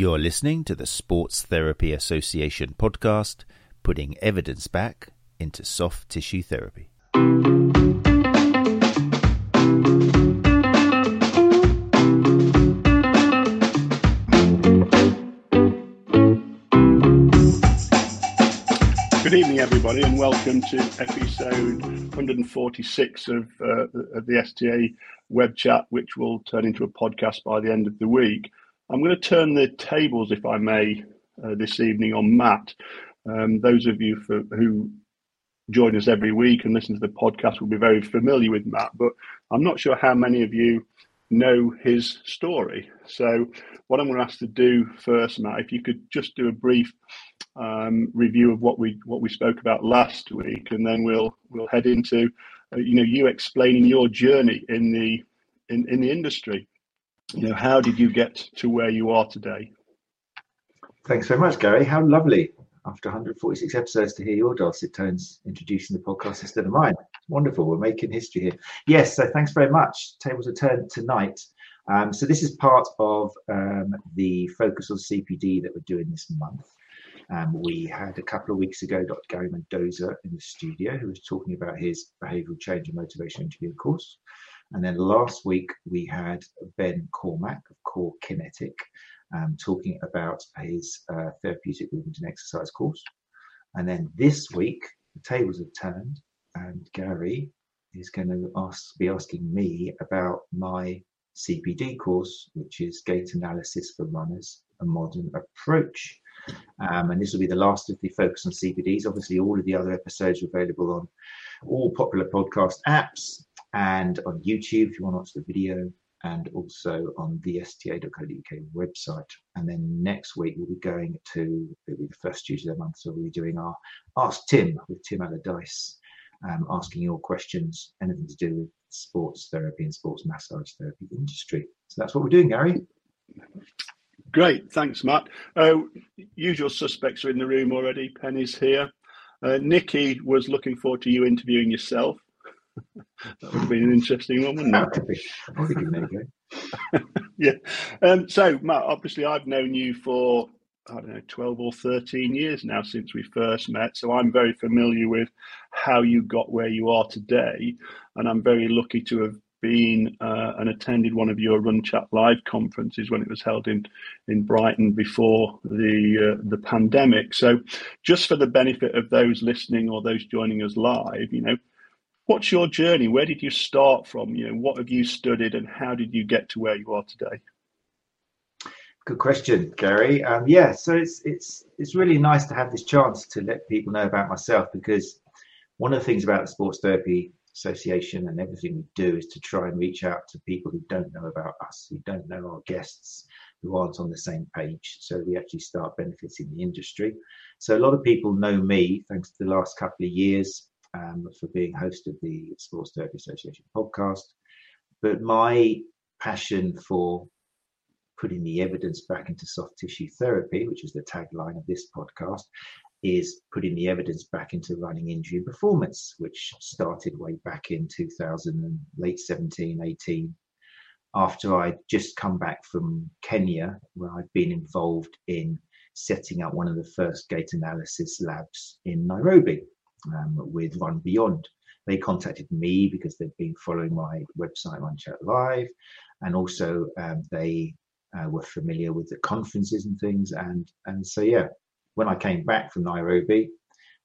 You're listening to the Sports Therapy Association podcast, putting evidence back into soft tissue therapy. Good evening, everybody, and welcome to episode 146 of, uh, of the STA web chat, which will turn into a podcast by the end of the week. I'm going to turn the tables, if I may, uh, this evening on Matt. Um, those of you for, who join us every week and listen to the podcast will be very familiar with Matt, but I'm not sure how many of you know his story. So, what I'm going to ask to do first, Matt, if you could just do a brief um, review of what we what we spoke about last week, and then we'll we'll head into uh, you know you explaining your journey in the in, in the industry. You know, how did you get to where you are today? Thanks very much, Gary. How lovely after 146 episodes to hear your dulcet tones introducing the podcast instead of mine. Wonderful. We're making history here. Yes, so thanks very much. Tables are turned tonight. Um, so this is part of um, the focus on CPD that we're doing this month. Um, we had a couple of weeks ago Dr. Gary Mendoza in the studio who was talking about his behavioural change and motivation interview course. And then last week we had Ben Cormack of Cor-Kinetic um, talking about his uh, therapeutic movement and exercise course. And then this week the tables have turned and Gary is going to ask, be asking me about my CPD course, which is gait analysis for runners, a modern approach. Um, and this will be the last of the focus on CPDs. Obviously, all of the other episodes are available on all popular podcast apps and on YouTube if you want to watch the video, and also on the sta.co.uk website. And then next week we'll be going to it'll be the first Tuesday of the month, so we'll be doing our Ask Tim with Tim Allardyce, um, asking your questions, anything to do with sports therapy and sports massage therapy industry. So that's what we're doing, Gary. Great, thanks, Matt. Uh, usual suspects are in the room already. Penny's here. Uh, Nikki was looking forward to you interviewing yourself. that would have been an interesting one, wouldn't it? yeah. Um, so, Matt, obviously, I've known you for I don't know, 12 or 13 years now since we first met. So I'm very familiar with how you got where you are today. And I'm very lucky to have been uh, and attended one of your Run Chat Live conferences when it was held in in Brighton before the uh, the pandemic. So, just for the benefit of those listening or those joining us live, you know, what's your journey? Where did you start from? You know, what have you studied, and how did you get to where you are today? Good question, Gary. Um, yeah, so it's it's it's really nice to have this chance to let people know about myself because one of the things about the sports therapy association and everything we do is to try and reach out to people who don't know about us, who don't know our guests, who aren't on the same page. So we actually start benefiting the industry. So a lot of people know me thanks to the last couple of years um, for being host of the Sports Therapy Association podcast. But my passion for putting the evidence back into soft tissue therapy, which is the tagline of this podcast, is putting the evidence back into running injury performance, which started way back in 2000 and late 17, 18, after I'd just come back from Kenya, where I'd been involved in setting up one of the first gait analysis labs in Nairobi um, with Run Beyond. They contacted me because they'd been following my website, Run Chat Live, and also um, they uh, were familiar with the conferences and things. And and so yeah, when I came back from Nairobi,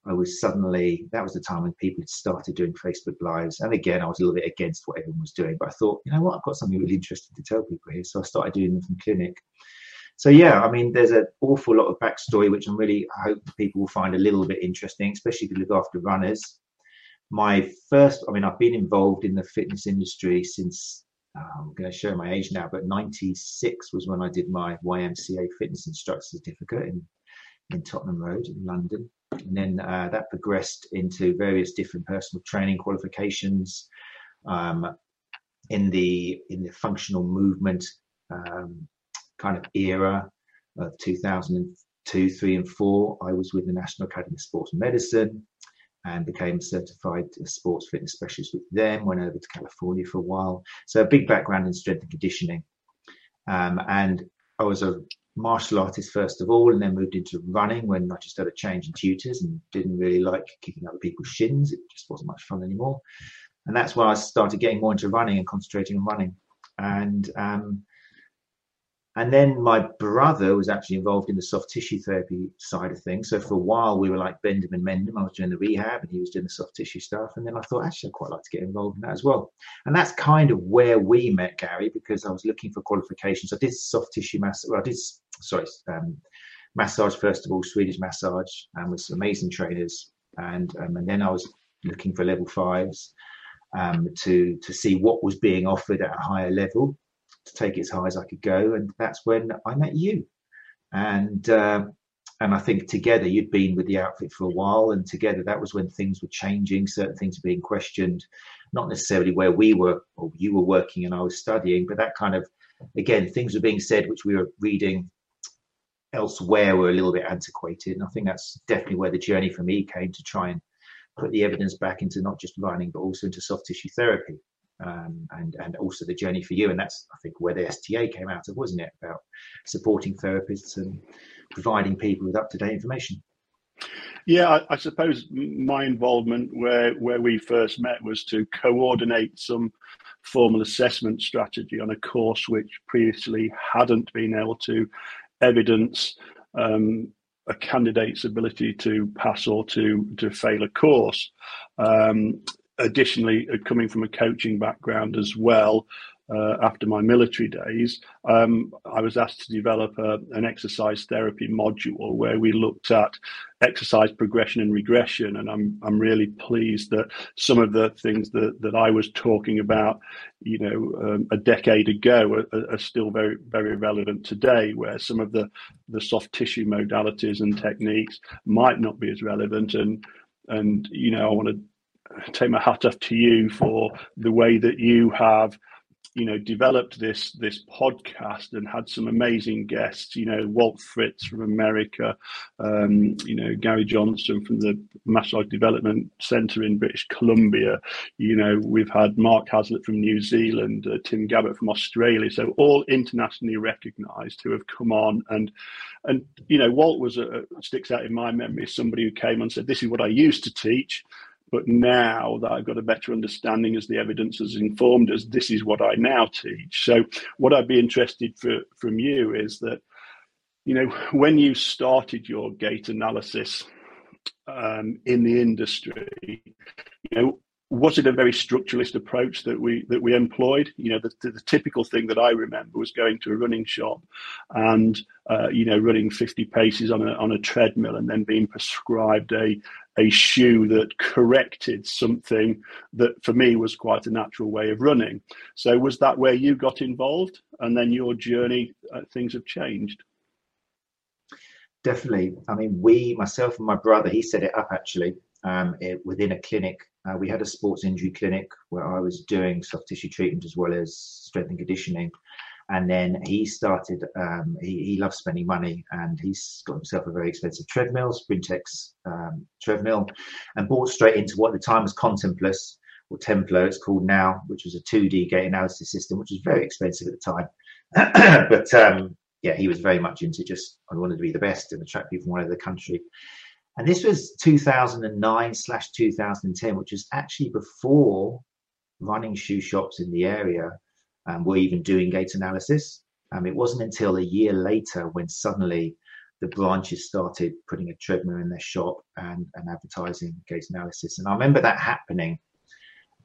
I was suddenly that was the time when people had started doing Facebook lives. And again, I was a little bit against what everyone was doing, but I thought, you know what, I've got something really interesting to tell people here. So I started doing them from clinic. So yeah, I mean, there's an awful lot of backstory which I'm really I hope people will find a little bit interesting, especially if you look after runners. My first, I mean, I've been involved in the fitness industry since uh, I'm going to show my age now, but 96 was when I did my YMCA fitness instructor certificate in in Tottenham Road in London. And then uh, that progressed into various different personal training qualifications um, in the in the functional movement um, kind of era of 2002, three, and four. I was with the National Academy of Sports Medicine and became certified sports fitness specialist with them. Went over to California for a while, so a big background in strength and conditioning. Um, and I was a martial artist first of all, and then moved into running when I just started changing tutors and didn't really like kicking other people's shins. It just wasn't much fun anymore. And that's why I started getting more into running and concentrating on running. And um, and then my brother was actually involved in the soft tissue therapy side of things. So for a while, we were like bend him and mend him. I was doing the rehab and he was doing the soft tissue stuff. And then I thought, actually, I'd quite like to get involved in that as well. And that's kind of where we met, Gary, because I was looking for qualifications. I did soft tissue massage. Well, I did, sorry, um, massage first of all, Swedish massage, and with some amazing trainers. And, um, and then I was looking for level fives um, to, to see what was being offered at a higher level to take it as high as I could go. And that's when I met you. And uh, and I think together you'd been with the outfit for a while, and together that was when things were changing. Certain things were being questioned, not necessarily where we were or you were working and I was studying, but that kind of again things were being said which we were reading elsewhere were a little bit antiquated. And I think that's definitely where the journey for me came to try and put the evidence back into not just running but also into soft tissue therapy um, and and also the journey for you. And that's I think where the STA came out of, wasn't it? About supporting therapists and providing people with up to date information. Yeah, I, I, suppose my involvement where where we first met was to coordinate some formal assessment strategy on a course which previously hadn't been able to evidence um, a candidate's ability to pass or to to fail a course. Um, additionally, uh, coming from a coaching background as well, uh, after my military days, um, I was asked to develop a, an exercise therapy module where we looked at exercise progression and regression. And I'm I'm really pleased that some of the things that, that I was talking about, you know, um, a decade ago are, are, still very very relevant today. Where some of the the soft tissue modalities and techniques might not be as relevant. And and you know, I want to take my hat off to you for the way that you have you know developed this this podcast and had some amazing guests you know walt fritz from america um, you know gary johnson from the massage development center in british columbia you know we've had mark haslett from new zealand uh, tim gabbett from australia so all internationally recognized who have come on and and you know walt was a, sticks out in my memory somebody who came and said this is what i used to teach but now that I've got a better understanding as the evidence has informed us, this is what I now teach. So, what I'd be interested for, from you is that, you know, when you started your gait analysis um, in the industry, you know, was it a very structuralist approach that we that we employed? You know, the, the typical thing that I remember was going to a running shop and uh, you know running 50 paces on a on a treadmill and then being prescribed a a shoe that corrected something that for me was quite a natural way of running. So was that where you got involved, and then your journey uh, things have changed? Definitely. I mean, we, myself and my brother, he set it up actually um, it, within a clinic. Uh, we had a sports injury clinic where I was doing soft tissue treatment as well as strength and conditioning. And then he started, um, he, he loves spending money and he's got himself a very expensive treadmill, Sprintex um, treadmill, and bought straight into what at the time was Contemplas or Templo, it's called now, which was a 2D gait analysis system, which was very expensive at the time. but um, yeah, he was very much into just, I wanted to be the best and attract people from all over the country. And this was 2009 slash 2010, which was actually before running shoe shops in the area um, were even doing gait analysis. Um, it wasn't until a year later when suddenly the branches started putting a treadmill in their shop and, and advertising gait analysis. And I remember that happening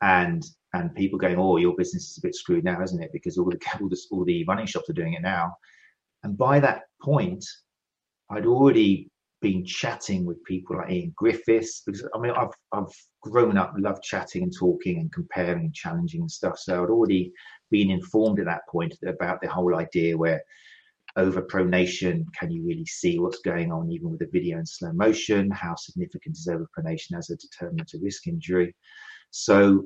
and and people going, "Oh, your business is a bit screwed now, isn't it? Because all the all the, all the running shops are doing it now." And by that point, I'd already been chatting with people like Ian Griffiths because I mean I've I've grown up love chatting and talking and comparing and challenging and stuff. So I'd already been informed at that point about the whole idea where overpronation can you really see what's going on even with a video in slow motion how significant is overpronation as a determinant of risk injury so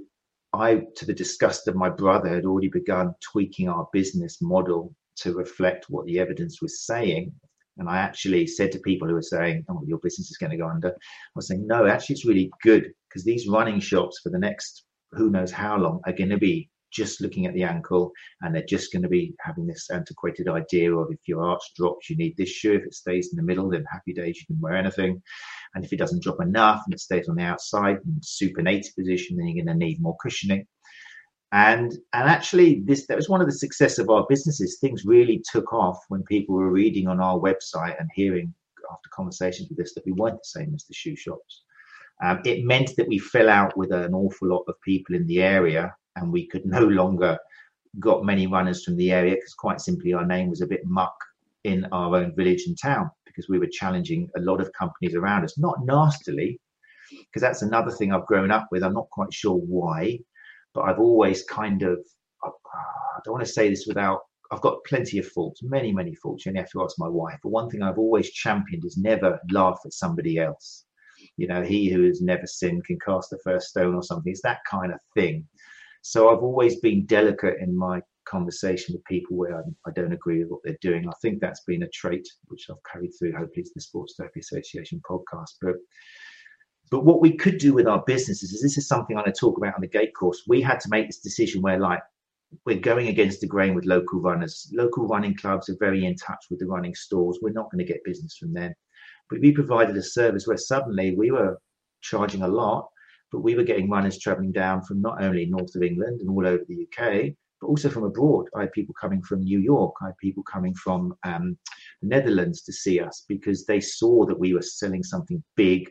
i to the disgust of my brother had already begun tweaking our business model to reflect what the evidence was saying and I actually said to people who were saying, "Oh, your business is going to go under," I was saying, "No, actually, it's really good because these running shops for the next who knows how long are going to be just looking at the ankle and they're just going to be having this antiquated idea of if your arch drops, you need this shoe. If it stays in the middle, then happy days, you can wear anything. And if it doesn't drop enough and it stays on the outside in supinated position, then you're going to need more cushioning. And and actually, this that was one of the success of our businesses. Things really took off when people were reading on our website and hearing after conversations with us that we weren't the same as the shoe shops. Um, it meant that we fell out with an awful lot of people in the area, and we could no longer got many runners from the area because quite simply our name was a bit muck in our own village and town because we were challenging a lot of companies around us, not nastily, because that's another thing I've grown up with. I'm not quite sure why, but I've always kind of, uh, I don't want to say this without, I've got plenty of faults, many, many faults. You only have to ask my wife. But one thing I've always championed is never laugh at somebody else. You know, he who has never sinned can cast the first stone or something. It's that kind of thing. So I've always been delicate in my conversation with people where I, I, don't agree with what they're doing. I think that's been a trait which I've carried through, hopefully, to the Sports Therapy Association podcast. But but what we could do with our businesses is this is something I'm going to talk about on the gait course. We had to make this decision where, like, we're going against the grain with local runners. Local running clubs are very in touch with the running stores. We're not going to get business from them. But we provided a service where suddenly we were charging a lot, but we were getting runners traveling down from not only north of England and all over the UK, but also from abroad. I had people coming from New York. I had people coming from um, the Netherlands to see us because they saw that we were selling something big,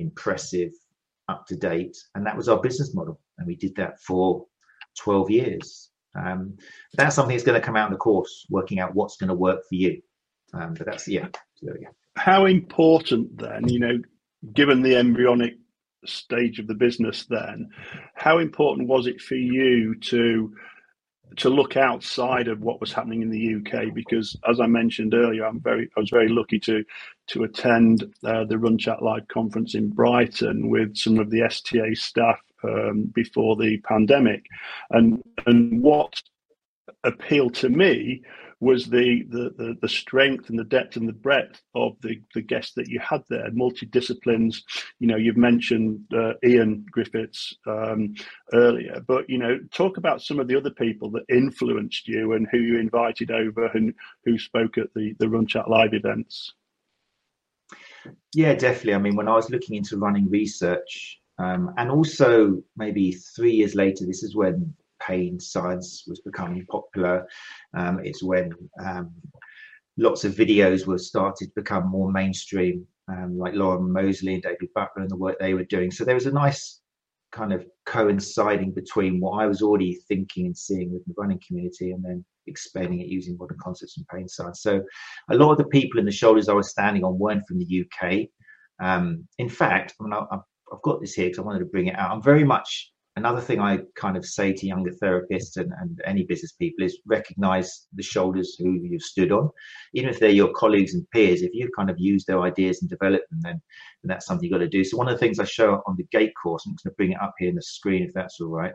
impressive, up to date, and that was our business model. And we did that for 12 years. Um, that's something that's going to come out in the course, working out what's going to work for you. Um, but that's yeah. So go. How important then, you know, given the embryonic stage of the business then, how important was it for you to to look outside of what was happening in the UK because, as I mentioned earlier, I'm very I was very lucky to to attend uh, the Run Chat Live conference in Brighton with some of the STA staff um, before the pandemic, and and what appealed to me was the, the, the, the, strength and the depth and the breadth of the, the guests that you had there, multi-disciplines. You know, you've mentioned uh, Ian Griffiths um, earlier, but, you know, talk about some of the other people that influenced you and who you invited over and who spoke at the, the Run Chat Live events. Yeah, definitely. I mean, when I was looking into running research, um, and also maybe three years later, this is when pain science was becoming popular. Um, it's when um, lots of videos were started to become more mainstream, um, like Lorimer Moseley and David Butler and the work they were doing. So there was a nice kind of coinciding between what I was already thinking and seeing with the running community and then explaining it using modern concepts and pain science. So a lot of the people in the shoulders I was standing on weren't from the UK. Um, in fact, I mean, I, I've got this here because I wanted to bring it out. I'm very much another thing I kind of say to younger therapists and, and any business people is recognize the shoulders who you've stood on. Even if they're your colleagues and peers, if you kind of use their ideas and develop them, then, then that's something you've got to do. So one of the things I show on the gait course, I'm going to bring it up here in the screen if that's all right.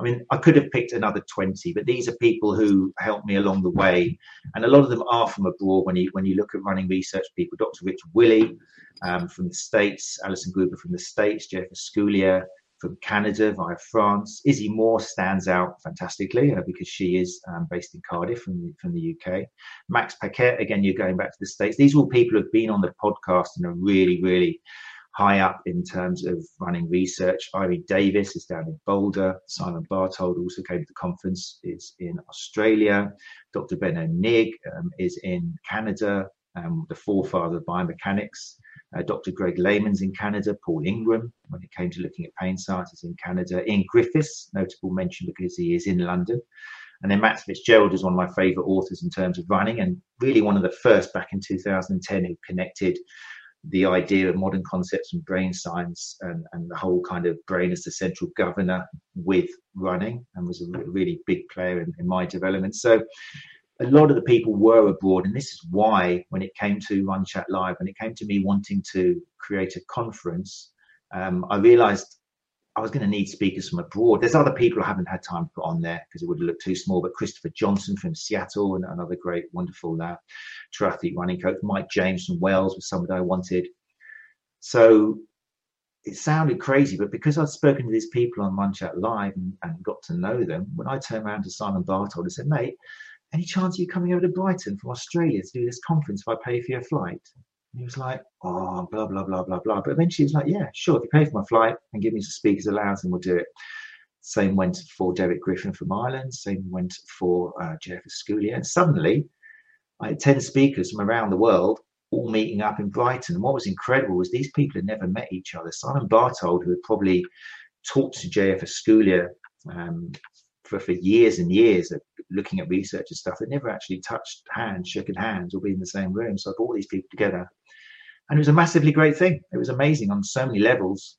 I mean, I could have picked another 20, but these are people who helped me along the way. And a lot of them are from abroad when you when you look at running research people. Dr. Rich Willy um, from the States, Allison Gruber from the States, Jeff Esculier, from Canada via France. Izzy Moore stands out fantastically uh, because she is um, based in Cardiff from the, from the UK. Max Paquette, again, you're going back to the States. These are all people who have been on the podcast and are really, really high up in terms of running research. Irene Davis is down in Boulder. Simon Bartold also came to the conference, is in Australia. Dr. Benno Nigg um, is in Canada, um, the forefather of biomechanics. Uh, Dr. Greg Lehman's in Canada, Paul Ingraham, when it came to looking at pain sciences in Canada, Ian Griffiths, notable mention because he is in London. And then Matt Fitzgerald is one of my favorite authors in terms of running, and really one of the first back in 2010 who connected the idea of modern concepts and brain science and, and the whole kind of brain as the central governor with running and was a really big player in, in my development. So a lot of the people were abroad, and this is why when it came to Run Chat Live, when it came to me wanting to create a conference, um, I realised I was going to need speakers from abroad. There's other people I haven't had time to put on there because it would looked too small. But Christopher Johnson from Seattle, and another great, wonderful uh, triathlete running coach. Mike James from Wales was somebody I wanted. So it sounded crazy, but because I'd spoken to these people on Run Chat Live and, and, got to know them, when I turned around to Simon Bartold and said, mate, any chance of you coming over to Brighton from Australia to do this conference if I pay for your flight? And he was like, oh, blah, blah, blah, blah, blah. But eventually he was like, yeah, sure, if you pay for my flight and give me some speakers allowance, then we'll do it. Same went for Derek Griffin from Ireland. Same went for uh, Jeff Esculier. And suddenly I had 10 speakers from around the world all meeting up in Brighton. And what was incredible was these people had never met each other. Simon Bartold, who had probably talked to JF Esculier um, for, for years and years, of looking at research and stuff, they never actually touched hands, shaken hands, or been in the same room. So I brought these people together. And it was a massively great thing. It was amazing on so many levels.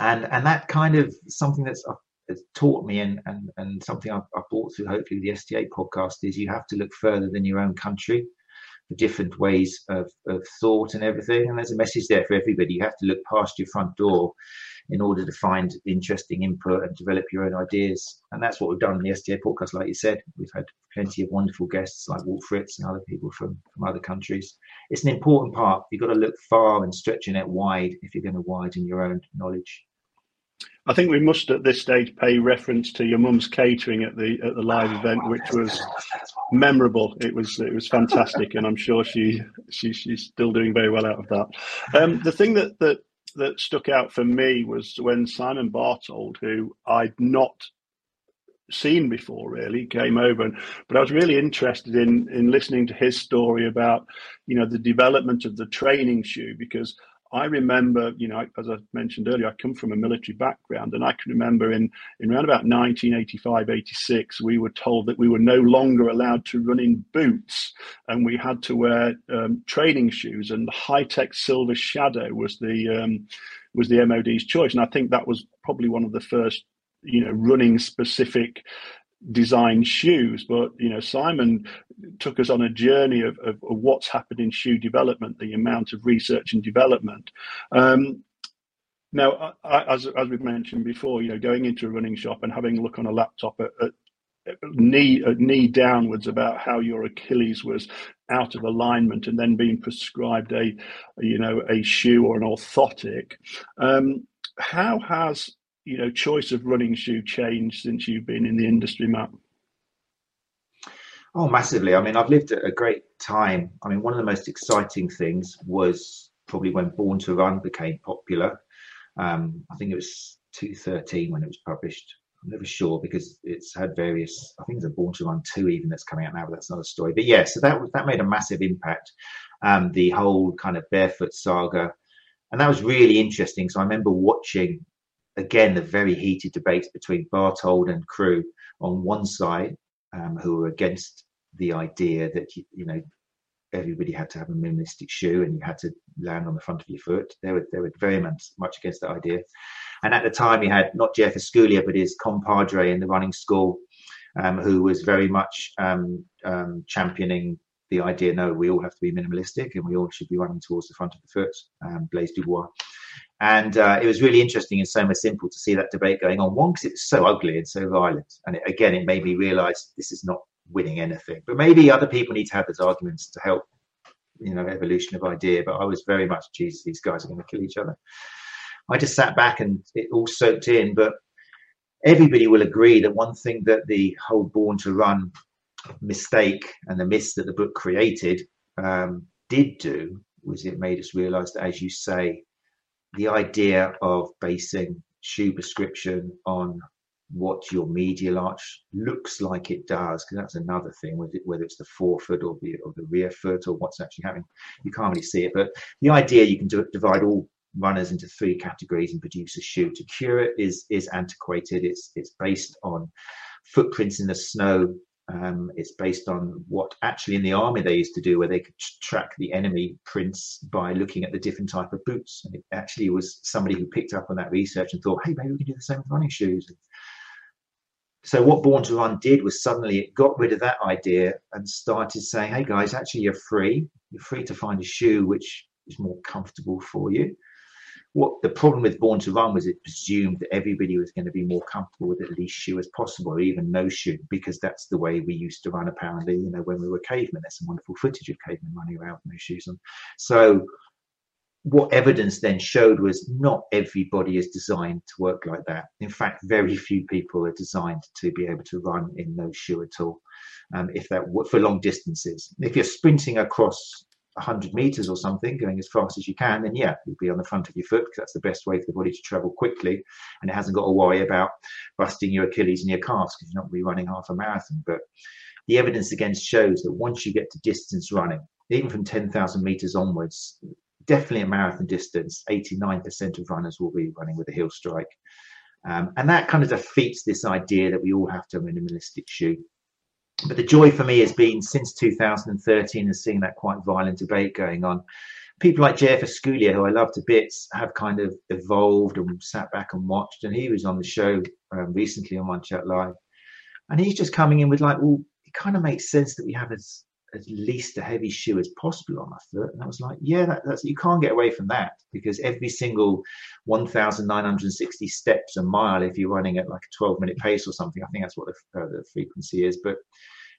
And and that kind of something that's uh, taught me and, and, and something I've, I've brought through hopefully the STA podcast is you have to look further than your own country different ways of, of thought and everything. And there's a message there for everybody. You have to look past your front door in order to find interesting input and develop your own ideas. And that's what we've done in the STA podcast, like you said. We've had plenty of wonderful guests like Walt Fritz and other people from, from other countries. It's an important part. You've got to look far and stretch your net wide if you're going to widen your own knowledge. I think we must at this stage pay reference to your mum's catering at the at the live event, which was memorable. It was it was fantastic, and I'm sure she, she she's still doing very well out of that. Um, the thing that that that stuck out for me was when Simon Bartold, who I'd not seen before really came over and, but i was really interested in in listening to his story about you know the development of the training shoe because I remember, you know, as I mentioned earlier, I come from a military background, and I can remember in, in around about 1985, 86, we were told that we were no longer allowed to run in boots and we had to wear um, training shoes, and the Hi-Tec Silver Shadow was the, um, was the MOD's choice. And I think that was probably one of the first you know running specific design shoes but you know simon took us on a journey of, of, of, what's happened in shoe development the amount of research and development. Um, now I, as, as we've mentioned before you know going into a running shop and having a look on a laptop at, at knee knee downwards about how your achilles was out of alignment and then being prescribed a you know a shoe or an orthotic um, how has you know choice of running shoe changed since you've been in the industry, Matt? Oh, massively. I mean, I've lived a great time. I mean, one of the most exciting things was probably when Born to Run became popular. Um, I think it was 2013 when it was published. I'm never sure because it's had various. I think there's a Born to Run two even that's coming out now, but that's another story. But yeah, so that that made a massive impact. Um, the whole kind of barefoot saga, and that was really interesting. So I remember watching again, the very heated debates between Bartold and Crew on one side, um, who were against the idea that you, you, know everybody had to have a minimalistic shoe and you had to land on the front of your foot. They were they were very much, against that idea. And at the time, he had not Jeff Esculier, but his compadre in the running school, um, who was very much um, um championing the idea. No, we all have to be minimalistic and we all should be running towards the front of the foot. Um, Blaise Dubois. And uh, it was really interesting and so much simple to see that debate going on. One, because it was so ugly and so violent. And it, again, it made me realize this is not winning anything. But maybe other people need to have those arguments to help, you know, evolution of idea. But I was very much, Jesus, these guys are going to kill each other. I just sat back and it all soaked in. But everybody will agree that one thing that the whole Born to Run mistake and the myths that the book created um, did do was it made us realize that, as you say, the idea of basing shoe prescription on what your medial arch looks like it does, because that's another thing, whether it's the forefoot or the, or the rear foot or what's actually happening. You can't really see it, but the idea you can do, divide all runners into three categories and produce a shoe to cure it is is antiquated. It's it's based on footprints in the snow um, it's based on what actually in the army they used to do, where they could track the enemy prints by looking at the different type of boots. And it actually was somebody who picked up on that research and thought, hey, maybe we can do the same with running shoes. So what Born to Run did was suddenly it got rid of that idea and started saying, hey guys, actually you're free. You're free to find a shoe which is more comfortable for you what the problem with Born to Run was it presumed that everybody was going to be more comfortable with at least shoe as possible, or even no shoe, because that's the way we used to run. Apparently, you know, when we were cavemen, there's some wonderful footage of cavemen running around with no shoes on. So what evidence then showed was not everybody is designed to work like that. In fact, very few people are designed to be able to run in no shoe at all. Um, if that for long distances, if you're sprinting across 100 meters or something, going as fast as you can, then yeah, you'll be on the front of your foot because that's the best way for the body to travel quickly, and it hasn't got to worry about busting your Achilles and your calves because you're not running half a marathon. But the evidence against shows that once you get to distance running, even from 10,000 meters onwards, definitely a marathon distance, 89% of runners will be running with a heel strike. Um, and that kind of defeats this idea that we all have to have a minimalistic shoe. But the joy for me has been since 2013 and seeing that quite violent debate going on. People like JF Esculier, who I love to bits, have kind of evolved and sat back and watched. And he was on the show um, recently on Run Chat Live. And he's just coming in with like, well, it kind of makes sense that we have as as least a heavy shoe as possible on my foot. And I was like, yeah, that, that's you can't get away from that because every single 1,960 steps a mile, if you're running at like a 12 minute pace or something, I think that's what the, uh, the frequency is. But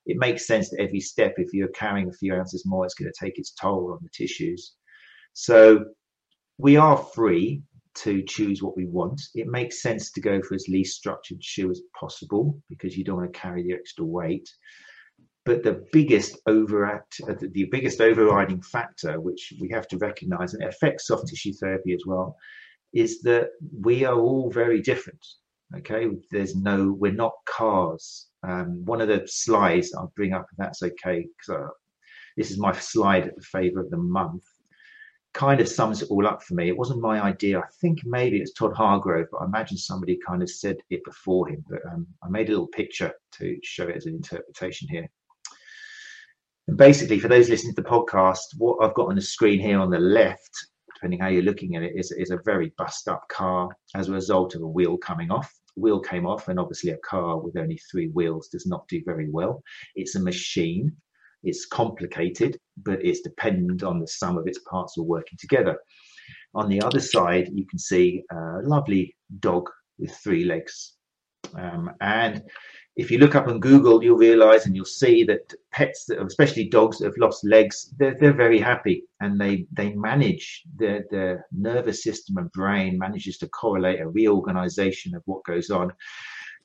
it makes sense that every step, if you're carrying a few ounces more, it's going to take its toll on the tissues. So we are free to choose what we want. It makes sense to go for as least structured shoe as possible because you don't want to carry the extra weight. But the biggest overact, uh, the biggest overriding factor, which we have to recognise, and it affects soft tissue therapy as well, is that we are all very different. Okay, there's no, we're not cars. Um, one of the slides I'll bring up, if that's okay, because uh, this is my slide at the favour of the month. Kind of sums it all up for me. It wasn't my idea. I think maybe it's Todd Hargrove, but I imagine somebody kind of said it before him. But um, I made a little picture to show it as an interpretation here. And basically, for those listening to the podcast, what I've got on the screen here on the left, depending how you're looking at it, is, is a very bust up car as a result of a wheel coming off. Wheel came off, and obviously, a car with only three wheels does not do very well. It's a machine, it's complicated, but it's dependent on the sum of its parts all working together. On the other side, you can see a lovely dog with three legs. Um, and if you look up on Google, you'll realize and you'll see that pets, especially dogs that have lost legs, they're, they're very happy and they, they manage their, their nervous system and brain manages to correlate a reorganization of what goes on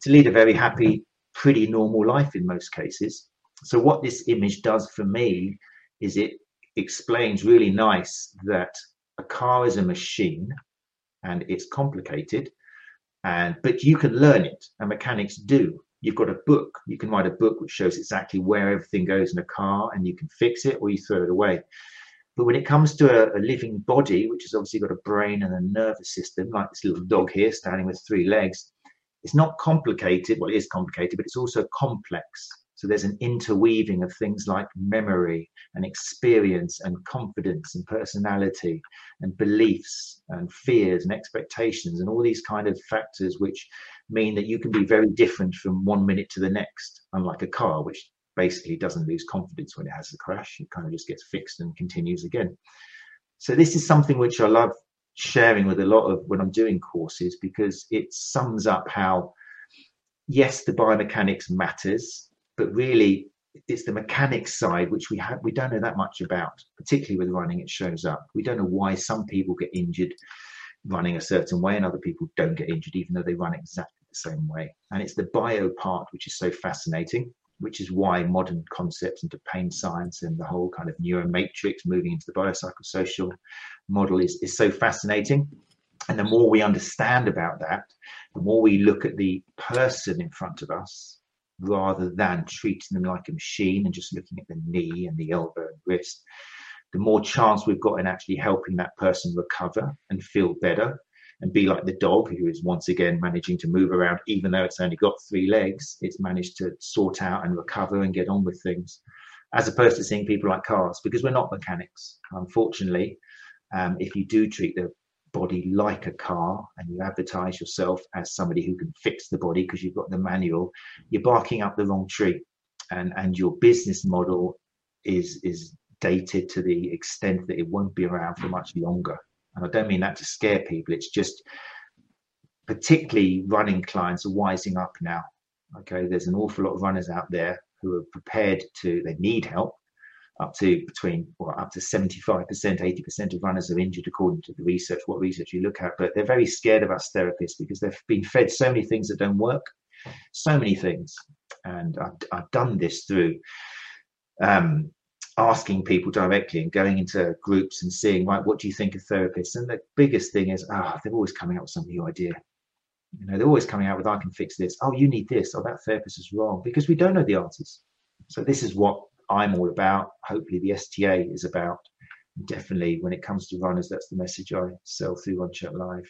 to lead a very happy, pretty normal life in most cases. So what this image does for me is it explains really nice that a car is a machine and it's complicated and but you can learn it and mechanics do you've got a book. You can write a book which shows exactly where everything goes in a car and you can fix it or you throw it away. But when it comes to a, a, living body, which has obviously got a brain and a nervous system, like this little dog here standing with three legs, it's not complicated. Well, it is complicated, but it's also complex. So there's an interweaving of things like memory and experience and confidence and personality and beliefs and fears and expectations and all these kind of factors which mean that you can be very different from one minute to the next, unlike a car, which basically doesn't lose confidence when it has a crash. It kind of just gets fixed and continues again. So this is something which I love sharing with a lot of when I'm doing courses because it sums up how yes, the biomechanics matters, but really it's the mechanics side which we have we don't know that much about, particularly with running. It shows up. We don't know why some people get injured running a certain way and other people don't get injured even though they run exactly the same way. And it's the bio part which is so fascinating, which is why modern concepts into pain science and the whole kind of neuromatrix moving into the biopsychosocial model is, is so fascinating. And the more we understand about that, the more we look at the person in front of us rather than treating them like a machine and just looking at the knee and the elbow and wrist, the more chance we've got in actually helping that person recover and feel better and be like the dog who is once again managing to move around. Even though it's only got three legs it's managed to sort out and recover and get on with things as opposed to seeing people like cars because we're not mechanics unfortunately. Um, if you do treat the body like a car and you advertise yourself as somebody who can fix the body because you've got the manual you're barking up the wrong tree. And and your business model is is dated to the extent that it won't be around for much longer and I don't mean that to scare people. It's just particularly running clients are wising up now. Okay, there's an awful lot of runners out there who are prepared to, they need help, up to between well, up to 75%, 80% of runners are injured according to the research, what research you look at. But they're very scared of us therapists because they've been fed so many things that don't work, so many things. And I've, I've done this through um, asking people directly and going into groups and seeing, right, what do you think of therapists? And the biggest thing is, ah, oh, they're always coming up with some new idea. You know, they're always coming out with, I can fix this. Oh, you need this. Oh, that therapist is wrong because we don't know the answers. So this is what I'm all about. Hopefully, the STA is about. Definitely, when it comes to runners, that's the message I sell through Run Chat Live.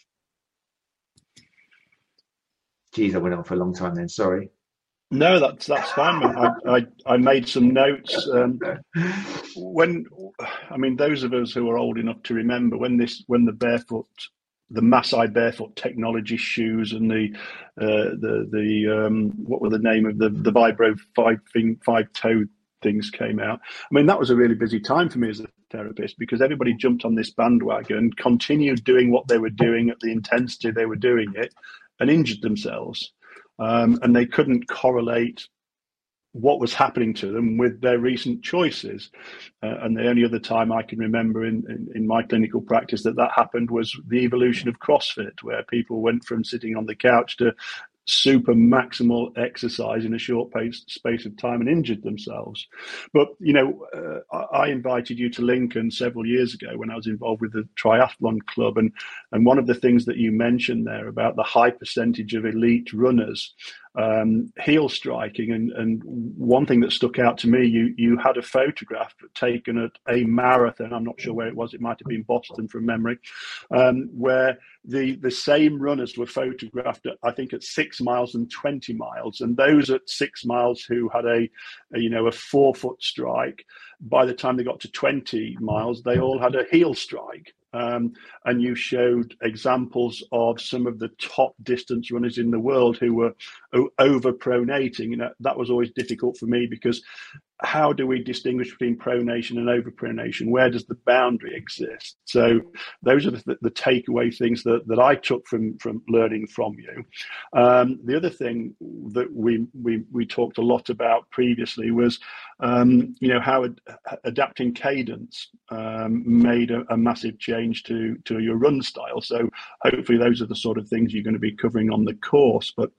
Geez, I went on for a long time then. Sorry. No, that's that's fine. I, I, I made some notes. Um, when I mean, those of us who are old enough to remember when this when the barefoot the Masai barefoot technology shoes and the uh, the the um, what were the name of the the Vibram five thing five toe things came out. I mean, that was a really busy time for me as a therapist because everybody jumped on this bandwagon, and continued doing what they were doing at the intensity they were doing it, and injured themselves. Um, and they couldn't correlate what was happening to them with their recent choices. Uh, and the only other time I can remember in, in, in, my clinical practice that that happened was the evolution of CrossFit, where people went from sitting on the couch to super maximal exercise in a short pace, space of time and injured themselves. But, you know, uh, I invited you to Lincoln several years ago when I was involved with the triathlon club. And, and one of the things that you mentioned there about the high percentage of elite runners um, heel striking. And, and one thing that stuck out to me, you, you had a photograph taken at a marathon. I'm not sure where it was. It might have been Boston from memory, um, where the, the same runners were photographed, at, I think, at six miles and 20 miles. And those at six miles who had a, a you know, a forefoot strike, by the time they got to 20 miles, they all had a heel strike. Um, and you showed examples of some of the top distance runners in the world who were over pronating. You know, that was always difficult for me because how do we distinguish between pronation and overpronation? Where does the boundary exist? So those are the, the takeaway things that, that I took from from learning from you. Um, the other thing that we, we we talked a lot about previously was um, you know how ad- adapting cadence um, made a, a, massive change to to your run style. So hopefully those are the sort of things you're going to be covering on the course, but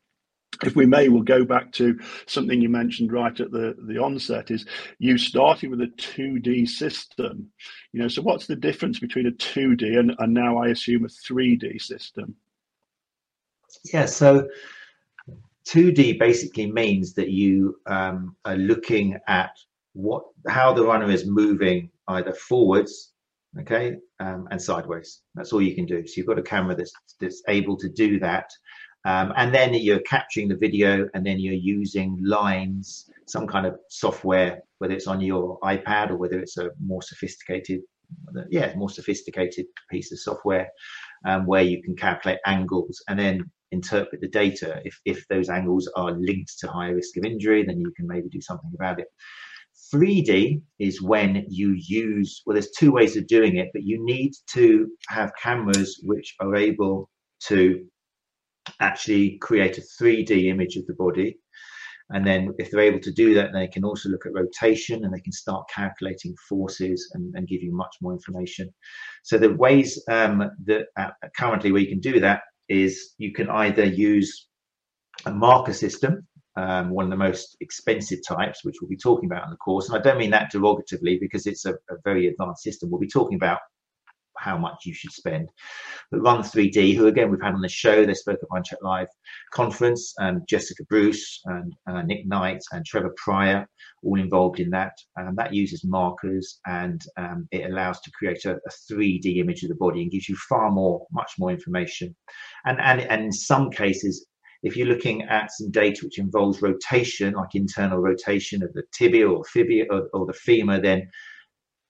if we may, we'll go back to something you mentioned right at the, the onset is you started with a 2D system. You know, so what's the difference between a 2D and, and now I assume a 3D system? Yeah, so 2D basically means that you um, are looking at what how the runner is moving either forwards, okay, um, and sideways. That's all you can do. So you've got a camera that's that's able to do that um, and then you're capturing the video and then you're using lines, some kind of software, whether it's on your iPad or whether it's a more sophisticated, yeah, more sophisticated piece of software um, where you can calculate angles and then interpret the data. If, if those angles are linked to higher risk of injury, then you can maybe do something about it. 3D is when you use, well, there's two ways of doing it, but you need to have cameras which are able to actually create a 3D image of the body. And then if they're able to do that, they can also look at rotation and they can start calculating forces and, and give you much more information. So the ways um, that uh, currently where you can do that is you can either use a marker system, um, one of the most expensive types, which we'll be talking about in the course. And I don't mean that derogatively because it's a, a very advanced system. We'll be talking about how much you should spend. But Run 3D, who again we've had on the show, they spoke at Chat Live conference, and Jessica Bruce and uh, Nick Knight and Trevor Prior, all involved in that. And that uses markers and um, it allows to create a, a 3D image of the body and gives you far more, much more information. And and and in some cases, if you're looking at some data which involves rotation, like internal rotation of the tibia or fibia or, or the femur, then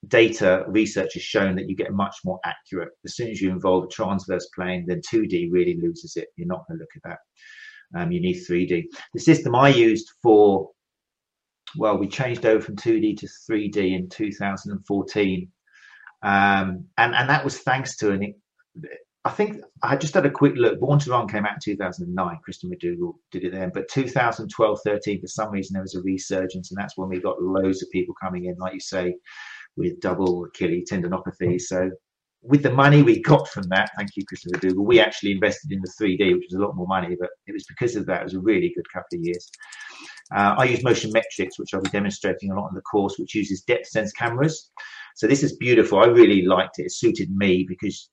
data research has shown that you get much more accurate. As soon as you involve a transverse plane, then 2D really loses it. You're not going to look at that. Um, you need 3D. The system I used for, well, we changed over from 2D to 3D in 2014. Um, and, and that was thanks to an, I think I just had a quick look. Born to Run came out in 2009. Kristen McDougall did it then. But 2012, 13, for some reason, there was a resurgence. And that's when we got loads of people coming in, like you say, with double Achilles tendinopathy. So with the money we got from that, thank you, Christopher McDougall, we actually invested in the 3D, which was a lot more money. But it was because of that. It was a really good couple of years. Uh, I use Motion Metrics, which I'll be demonstrating a lot in the course, which uses depth sense cameras. So this is beautiful. I really liked it. It suited me because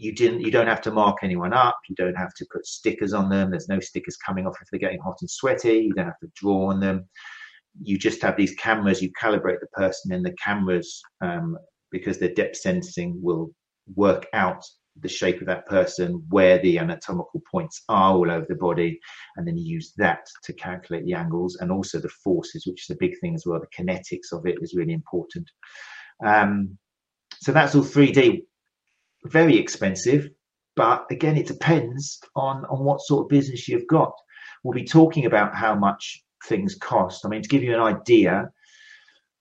you didn't you don't have to mark anyone up you don't have to put stickers on them there's no stickers coming off if they're getting hot and sweaty you don't have to draw on them you just have these cameras you calibrate the person and the cameras um, because their depth sensing will work out the shape of that person where the anatomical points are all over the body and then you use that to calculate the angles and also the forces which is a big thing as well. The kinetics of it is really important. Um, so that's all 3d very expensive, but again, it depends on, on what sort of business you've got. We'll be talking about how much things cost. I mean, to give you an idea,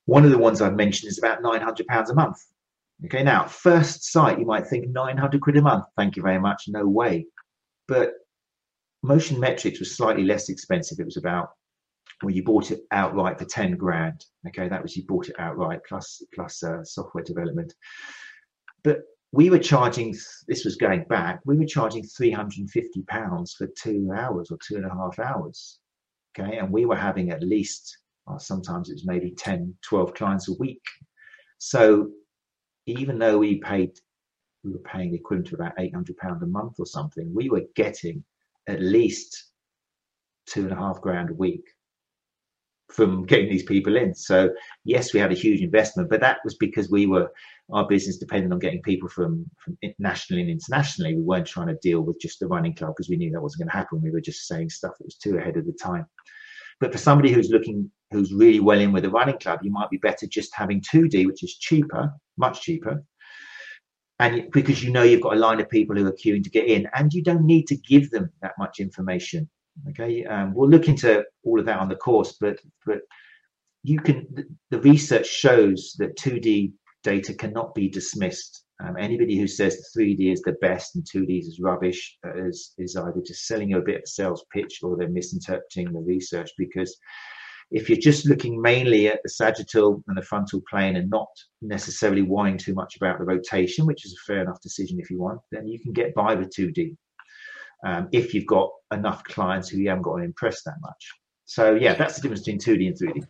one of the ones I've mentioned is about £900 a month. Okay, now, first sight, you might think 900 quid a month. Thank you very much. No way. But Motion Metrics was slightly less expensive. It was about well, you bought it outright for 10 grand. Okay, that was you bought it outright plus plus uh, software development. But we were charging this was going back we were charging 350 pounds for two hours or two and a half hours okay? And we were having at least well, uh, sometimes it was maybe 10 12 clients a week. So even though we paid we were paying the equivalent to about 800 pound a month or something we were getting at least two and a half grand a week from getting these people in. So yes, we had a huge investment, but that was because we were our business depended on getting people from from nationally and internationally. We weren't trying to deal with just the running club because we knew that wasn't going to happen. We were just saying stuff that was too ahead of the time. But for somebody who's looking, who's really well in with a running club, you might be better just having 2D, which is cheaper, much cheaper. And because you know you've got a line of people who are queuing to get in, and you don't need to give them that much information. Okay, um, we'll look into all of that on the course, but but you can. The research shows that 2D data cannot be dismissed. Um, anybody who says 3D is the best and 2D is rubbish uh, is is either just selling you a bit of a sales pitch or they're misinterpreting the research because if you're just looking mainly at the sagittal and the frontal plane and not necessarily worrying too much about the rotation, which is a fair enough decision if you want, then you can get by with 2D um, if you've got enough clients who you haven't got to impress that much. So yeah, that's the difference between 2D and 3D.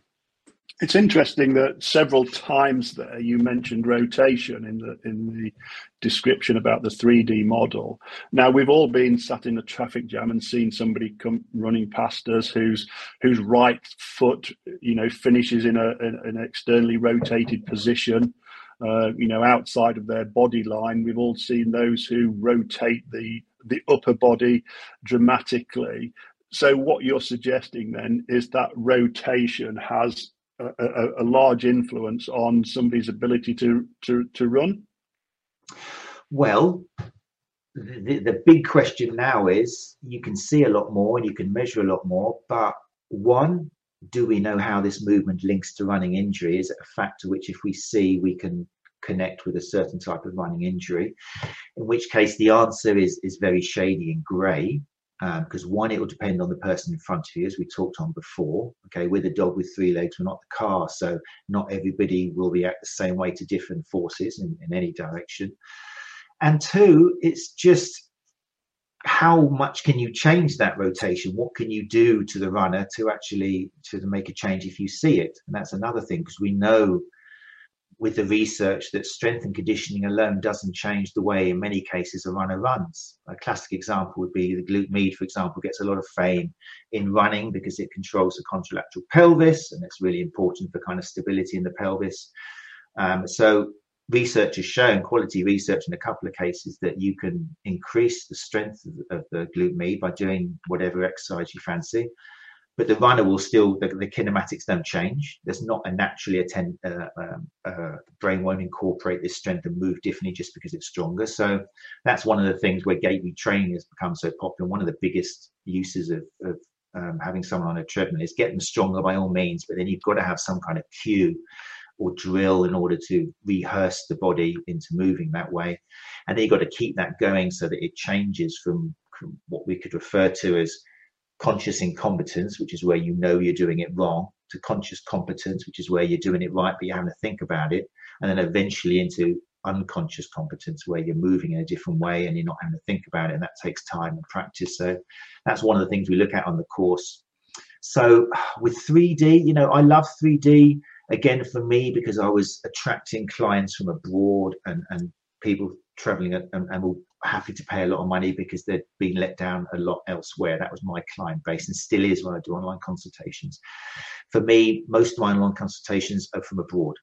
It's interesting that several times there you mentioned rotation in the in the description about the 3D model. Now we've all been sat in a traffic jam and seen somebody come running past us whose whose right foot, you know, finishes in a in an externally rotated position. Uh, you know, outside of their body line. We've all seen those who rotate the the upper body dramatically. So what you're suggesting then is that rotation has a, a, a large influence on somebody's ability to to, to run. Well, the, the big question now is you can see a lot more and you can measure a lot more, but one, do we know how this movement links to running injury? Is it a factor which, if we see, we can connect with a certain type of running injury, in which case the answer is, is very shady and grey. Um, because one, it will depend on the person in front of you, as we talked on before. Okay, with a dog with three legs, we're not the car, so not everybody will react the same way to different forces in, in any direction. And two, it's just how much can you change that rotation? What can you do to the runner to actually to make a change if you see it? And that's another thing because we know with the research that strength and conditioning alone doesn't change the way, in many cases, a runner runs. A classic example would be the glute med, for example, gets a lot of fame in running because it controls the contralateral pelvis, and it's really important for kind of stability in the pelvis. Um, so research has shown, quality research in a couple of cases, that you can increase the strength of, the glute med by doing whatever exercise you fancy but the runner will still the, the kinematics don't change. There's not a naturally attend uh, um, uh, brain won't incorporate this strength and move differently just because it's stronger. So that's one of the things where gait retraining has become so popular. One of the biggest uses of, of um, having someone on a treadmill is get them stronger by all means, but then you've got to have some kind of cue or drill in order to rehearse the body into moving that way. And then you've got to keep that going so that it changes from, from what we could refer to as conscious incompetence, which is where you know you're doing it wrong, to conscious competence, which is where you're doing it right, but you're having to think about it. And then eventually into unconscious competence where you're moving in a different way and you're not having to think about it. And that takes time and practice. So that's one of the things we look at on the course. So with 3D, you know, I love 3D again for me because I was attracting clients from abroad and, and people traveling and, and were happy to pay a lot of money because they'd been let down a lot elsewhere. That was my client base and still is when I do online consultations. For me, most of my online consultations are from abroad.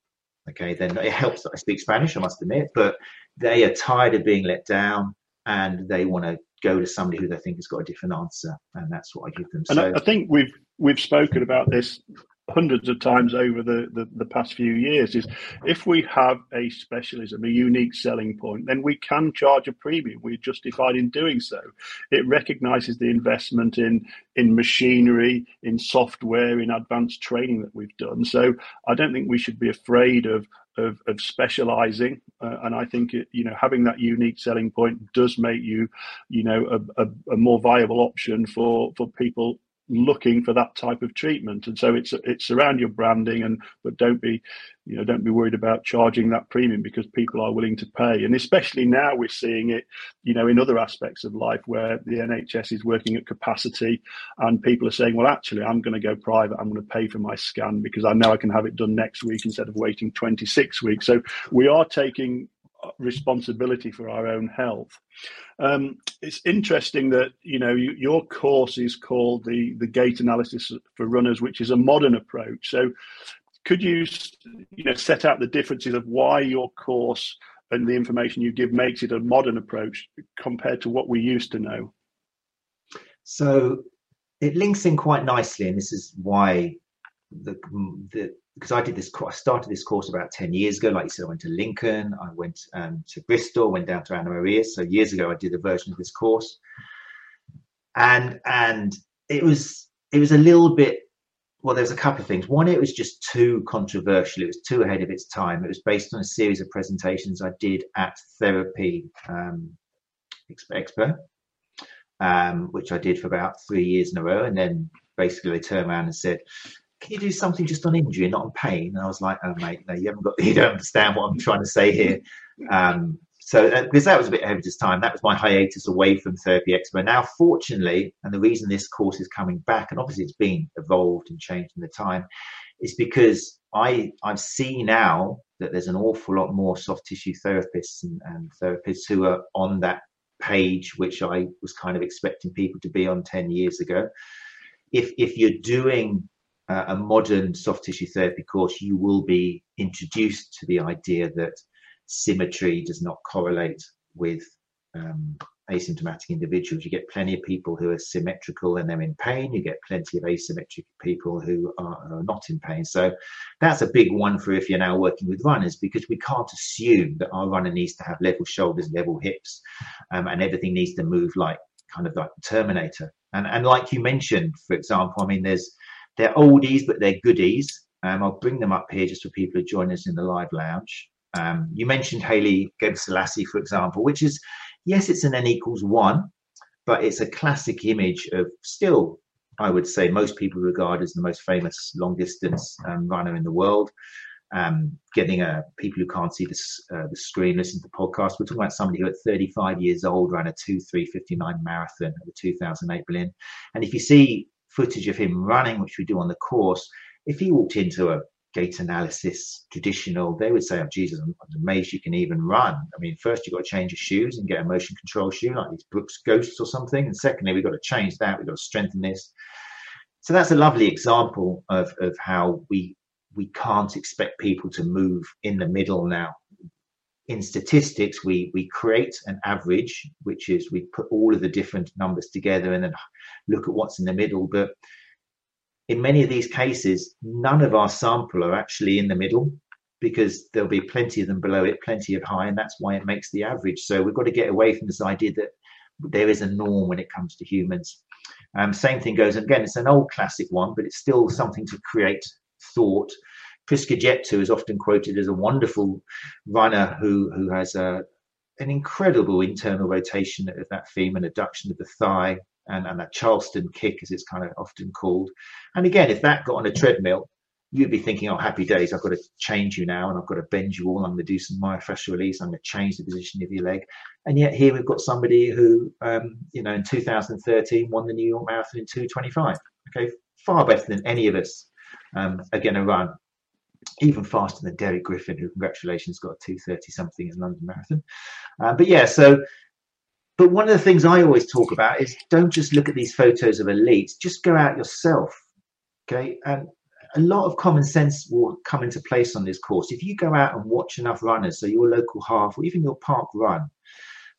Okay, then it helps that I speak Spanish, I must admit, but they are tired of being let down and they want to go to somebody who they think has got a different answer, and that's what I give them. And so, I think we've we've spoken about this hundreds of times over the, the, the, past few years is if we have a specialism, a unique selling point, then we can charge a premium. We're justified in doing so. It recognizes the investment in in machinery, in software, in advanced training that we've done. So I don't think we should be afraid of of, of specializing uh, and i think it, you know having that unique selling point does make you you know a, a, a more viable option for for people looking for that type of treatment. And so it's it's around your branding and but don't be you know don't be worried about charging that premium because people are willing to pay. And especially now we're seeing it you know in other aspects of life where the NHS is working at capacity and people are saying well actually I'm going to go private. I'm going to pay for my scan because I know I can have it done next week instead of waiting 26 weeks. So we are taking responsibility for our own health. Um, it's interesting that you know you, your course is called the the gait analysis for runners, which is a modern approach. So, could you you know set out the differences of why your course and the information you give makes it a modern approach compared to what we used to know? So it links in quite nicely, and this is why the the because I did this, course I started this course about 10 years ago. Like you said, I went to Lincoln, I went um, to Bristol, went down to Anna Maria. So years ago, I did a version of this course. And, and it was, it was a little bit, well, there's a couple of things. One, it was just too controversial. It was too ahead of its time. It was based on a series of presentations I did at Therapy um, Expo, um, which I did for about three years in a row. And then basically they turned around and said, can you do something just on injury not on pain? And I was like, oh mate, no, you haven't got, you don't understand what I'm trying to say here. Um, so uh, because that was a bit ahead of its time, that was my hiatus away from Therapy Expo. Now, fortunately, and the reason this course is coming back, and obviously it's been evolved and changed in the time, is because I I see now that there's an awful lot more soft tissue therapists and, and therapists who are on that page, which I was kind of expecting people to be on 10 years ago. If if you're doing uh, a modern soft tissue therapy course, you will be introduced to the idea that symmetry does not correlate with um, asymptomatic individuals. You get plenty of people who are symmetrical and they're in pain. You get plenty of asymmetric people who are, are, not in pain. So that's a big one for if you're now working with runners because we can't assume that our runner needs to have level shoulders, level hips, um, and everything needs to move like kind of like the Terminator. And and like you mentioned, for example, I mean, there's they're oldies, but they're goodies. Um, I'll bring them up here just for people who join us in the live lounge. Um, you mentioned Haile Gebrselassie, for example, which is, yes, it's an N equals one, but it's a classic image of still, I would say, most people regard as the most famous long distance um, runner in the world. Um, getting a people who can't see this, uh, the screen, listen to the podcast. We're talking about somebody who at 35 years old ran a 2 3 59 marathon at the 2008 Berlin. And if you see footage of him running, which we do on the course, if he walked into a gait analysis traditional, they would say, Oh, Jesus, I'm, amazed you can even run. I mean, first you've got to change your shoes and get a motion control shoe like these Brooks Ghosts or something. And secondly, we've got to change that, we've got to strengthen this. So that's a lovely example of, of how we we can't expect people to move in the middle now in statistics, we we create an average, which is we put all of the different numbers together and then look at what's in the middle. But in many of these cases, none of our sample are actually in the middle because there'll be plenty of them below it, plenty of high, and that's why it makes the average. So we've got to get away from this idea that there is a norm when it comes to humans. Um, same thing goes again. It's an old classic one, but it's still something to create thought Priscah Jeptoo is often quoted as a wonderful runner who who has a an incredible internal rotation of that femur and adduction of the thigh and, and that Charleston kick, as it's kind of often called. And again, if that got on a treadmill, you'd be thinking, oh, happy days, I've got to change you now and I've got to bend you all. I'm going to do some myofascial release. I'm going to change the position of your leg. And yet here we've got somebody who, um, you know, in 2013 won the New York Marathon in 225. Okay, far better than any of us um, are going to run. Even faster than Derek Griffin, who congratulations got a 230 something in London Marathon. Uh, but yeah, so but one of the things I always talk about is don't just look at these photos of elites, just go out yourself. Okay. And a lot of common sense will come into place on this course. If you go out and watch enough runners, so your local half or even your park run,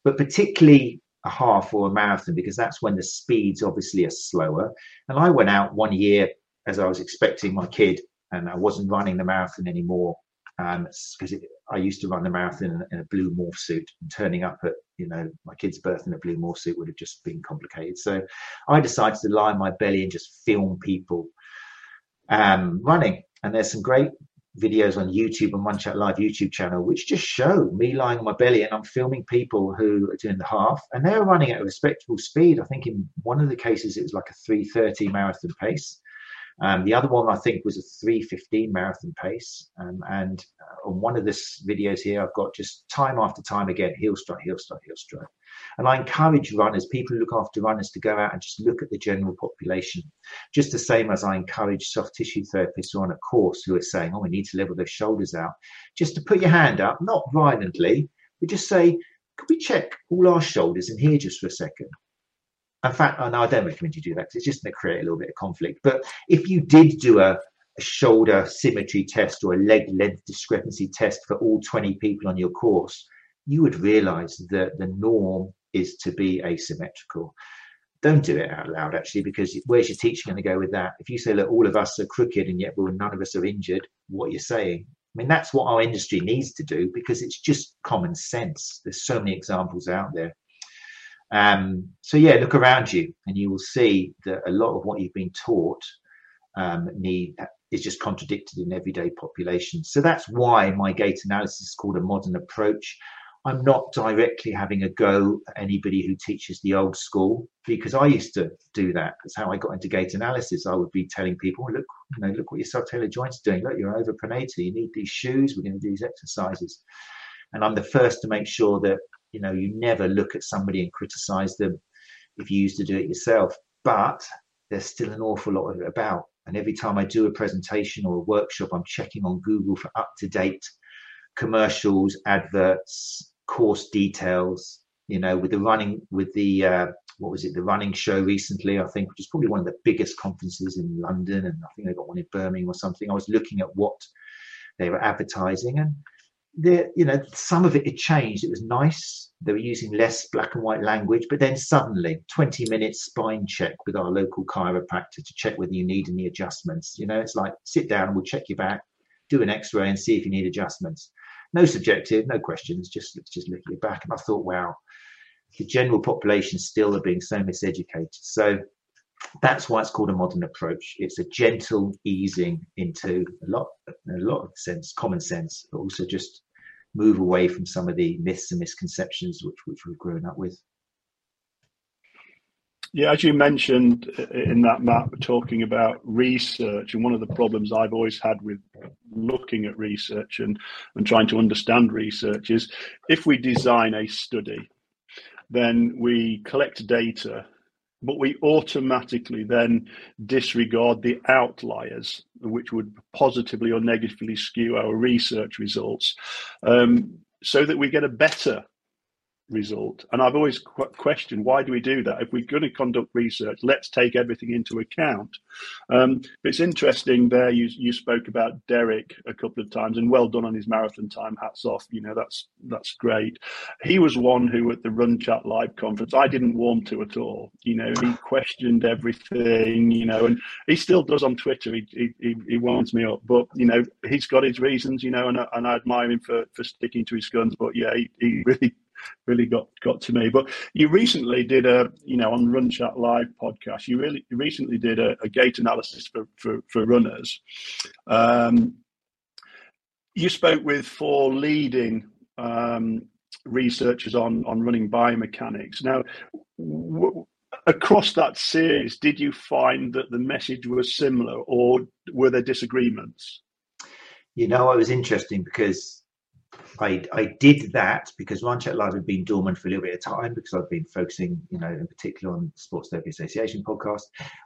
but particularly a half or a marathon, because that's when the speeds obviously are slower. And I went out one year as I was expecting my kid, and I wasn't running the marathon anymore because um, I used to run the marathon in, a blue morph suit and turning up at you know my kid's birth in a blue morph suit would have just been complicated. So I decided to lie on my belly and just film people um, running. And there's some great videos on YouTube and Run Chat Live YouTube channel which just show me lying on my belly and I'm filming people who are doing the half and they're running at a respectable speed. I think in one of the cases it was like a 330 marathon pace. Um, the other one I think was a 3:15 marathon pace, um, and uh, on one of this videos here, I've got just time after time again heel strike, heel strike, heel strike. And I encourage runners, people who look after runners, to go out and just look at the general population, just the same as I encourage soft tissue therapists who are on a course who are saying, "Oh, we need to level those shoulders out," just to put your hand up, not violently, but just say, "Could we check all our shoulders in here just for a second? In fact, no, I don't recommend you do that because it's just going to create a little bit of conflict. But if you did do a, a shoulder symmetry test or a leg length discrepancy test for all 20 people on your course, you would realize that the norm is to be asymmetrical. Don't do it out loud, actually, because where's your teacher going to go with that? If you say, look, all of us are crooked and yet well, none of us are injured, what you're you saying? I mean, that's what our industry needs to do because it's just common sense. There's so many examples out there. Um, so yeah, look around you, and you will see that a lot of what you've been taught um, need is just contradicted in everyday populations. So that's why my gait analysis is called a modern approach. I'm not directly having a go at anybody who teaches the old school because I used to do that. That's how I got into gait analysis. I would be telling people, look, you know, look what your subtalar joints doing. Look, you're overpronator. You need these shoes. We're going to do these exercises. And I'm the first to make sure that you know you never look at somebody and criticize them if you used to do it yourself but there's still an awful lot of it about. And every time i do a presentation or a workshop i'm checking on google for up to date commercials adverts course details you know with the running with the uh, what was it the running show recently i think which is probably one of the biggest conferences in london and i think they got one in birmingham or something. I was looking at what they were advertising and the you know some of it had changed. It was nice. They were using less black and white language but then suddenly 20 minutes spine check with our local chiropractor to check whether you need any adjustments. You know it's like sit down we'll check your back do an x-ray and see if you need adjustments. No subjective no questions just just look at your back. And i thought wow the general population still are being so miseducated. So that's why it's called a modern approach. It's a gentle easing into a lot, a lot of sense, common sense, but also just move away from some of the myths and misconceptions which which we've grown up with. Yeah, as you mentioned in that map, talking about research, and one of the problems I've always had with looking at research and, and trying to understand research is if we design a study, then we collect data but we automatically then disregard the outliers, which would positively or negatively skew our research results, um, so that we get a better result. And I've always qu- questioned why do we do that? If we're going to conduct research, let's take everything into account. Um, it's interesting there. You you spoke about Derek a couple of times, and well done on his marathon time. Hats off. You know that's that's great. He was one who at the Run Chat Live conference I didn't warm to at all. You know he questioned everything. You know, and he still does on Twitter. He he, he warms me up, but you know he's got his reasons. You know, and, and I admire him for for sticking to his guns. But yeah, he, he really really got got to me. But you recently did a, you know, on Run Chat Live podcast, you really you recently did a, a gait analysis for for, for runners. Um, you spoke with four leading um, researchers on on running biomechanics. Now, w- across that series, did you find that the message was similar, or were there disagreements? You know, it was interesting because I I did that because Chat Live had been dormant for a little bit of time because I've been focusing, you know, in particular on Sports Therapy Association podcast.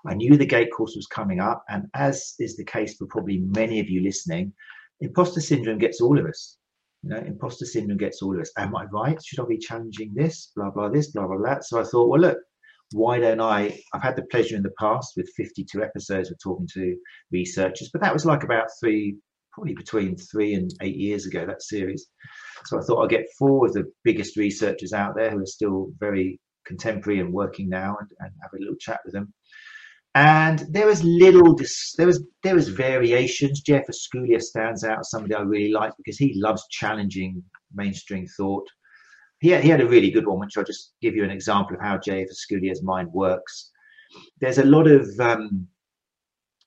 I knew the gait course was coming up, and as is the case for probably many of you listening, imposter syndrome gets all of us. You know, imposter syndrome gets all of us. Am I right? Should I be challenging this? Blah blah this, blah blah that. So I thought, well, look, why don't I? I've had the pleasure in the past with 52 episodes of talking to researchers, but that was like about three, probably between three and eight years ago, that series. So I thought I'd get four of the biggest researchers out there who are still very contemporary and working now and, and have a little chat with them. And there was little, there was there was variations. Jeff Esculier stands out as somebody I really like because he loves challenging mainstream thought. He had, he had a really good one, which I'll just give you an example of how Jeff Esculier's mind works. There's a lot of um,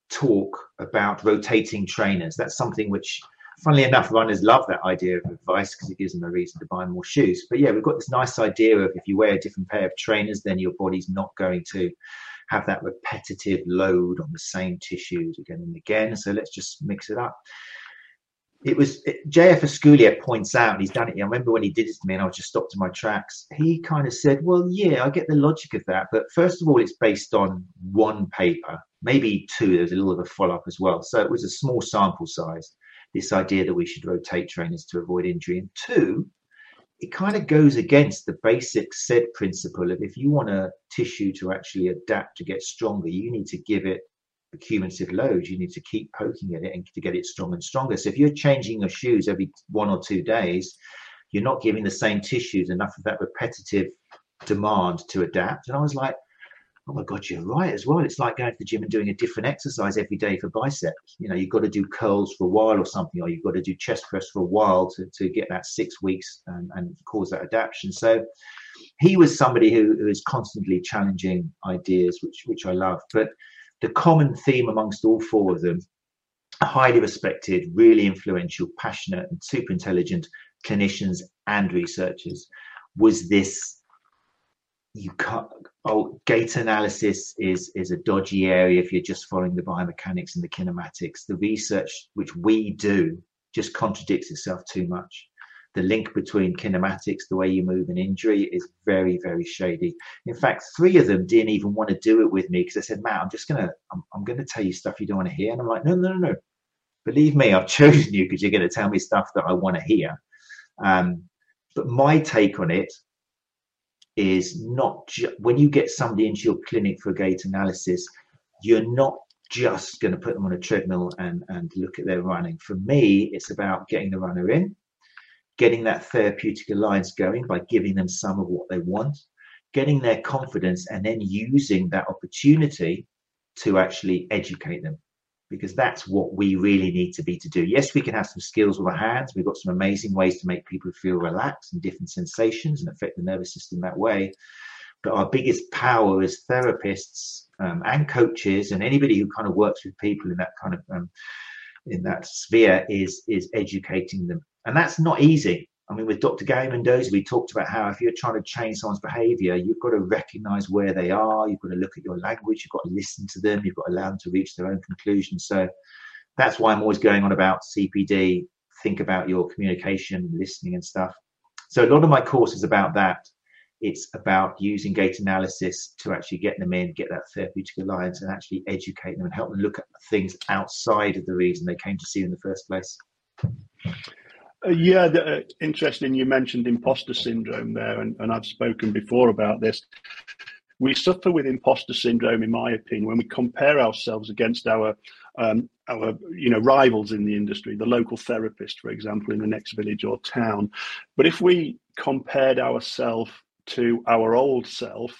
talk about rotating trainers. That's something which, funnily enough, runners love that idea of advice because it gives them a reason to buy more shoes. But yeah, we've got this nice idea of if you wear a different pair of trainers, then your body's not going to have that repetitive load on the same tissues again and again. So let's just mix it up. It was JF Esculier points out, and he's done it. I remember when he did it to me, and I was just stopped in my tracks. He kind of said, "Well, yeah, I get the logic of that, but first of all, it's based on one paper, maybe two. There was a little of a follow up as well, so it was a small sample size. This idea that we should rotate trainers to avoid injury, and two, it kind of goes against the basic SAID principle of if you want a tissue to actually adapt to get stronger, you need to give it a cumulative load. You need to keep poking at it and to get it stronger and stronger. So if you're changing your shoes every one or two days, you're not giving the same tissues enough of that repetitive demand to adapt. And I was like, oh my god you're right as well. It's like going to the gym and doing a different exercise every day for biceps. You know you've got to do curls for a while or something or you've got to do chest press for a while to, to get that six weeks and, and cause that adaptation. So he was somebody who, who is constantly challenging ideas which which i love. But the common theme amongst all four of them highly respected really influential passionate and super intelligent clinicians and researchers was this you can't oh gait analysis is is a dodgy area if you're just following the biomechanics and the kinematics. The research which we do just contradicts itself too much. The link between kinematics the way you move and injury is very very shady. In fact three of them didn't even want to do it with me because i said matt i'm just gonna I'm, I'm gonna tell you stuff you don't want to hear. And i'm like no no no no. Believe me i've chosen you because you're going to tell me stuff that i want to hear. Um, but my take on it is not ju- when you get somebody into your clinic for gait analysis, you're not just going to put them on a treadmill and, and look at their running. For me, it's about getting the runner in, getting that therapeutic alliance going by giving them some of what they want, getting their confidence, and then using that opportunity to actually educate them because that's what we really need to be to do. Yes, we can have some skills with our hands. We've got some amazing ways to make people feel relaxed and different sensations and affect the nervous system that way. But our biggest power as therapists um, and coaches and anybody who kind of works with people in that kind of um, in that sphere is is educating them, and that's not easy. I mean, with Dr. Gary Mendoza, we talked about how if you're trying to change someone's behavior, you've got to recognize where they are, you've got to look at your language, you've got to listen to them, you've got to allow them to reach their own conclusions. So that's why I'm always going on about CPD, think about your communication, listening, and stuff. So a lot of my course is about that. It's about using gait analysis to actually get them in, get that therapeutic alliance, and actually educate them and help them look at things outside of the reason they came to see you in the first place. Uh, yeah, the, uh, interesting. You mentioned imposter syndrome there, and, and I've spoken before about this. We suffer with imposter syndrome, in my opinion, when we compare ourselves against our um, our you know rivals in the industry, the local therapist, for example, in the next village or town. But if we compared ourselves to our old self,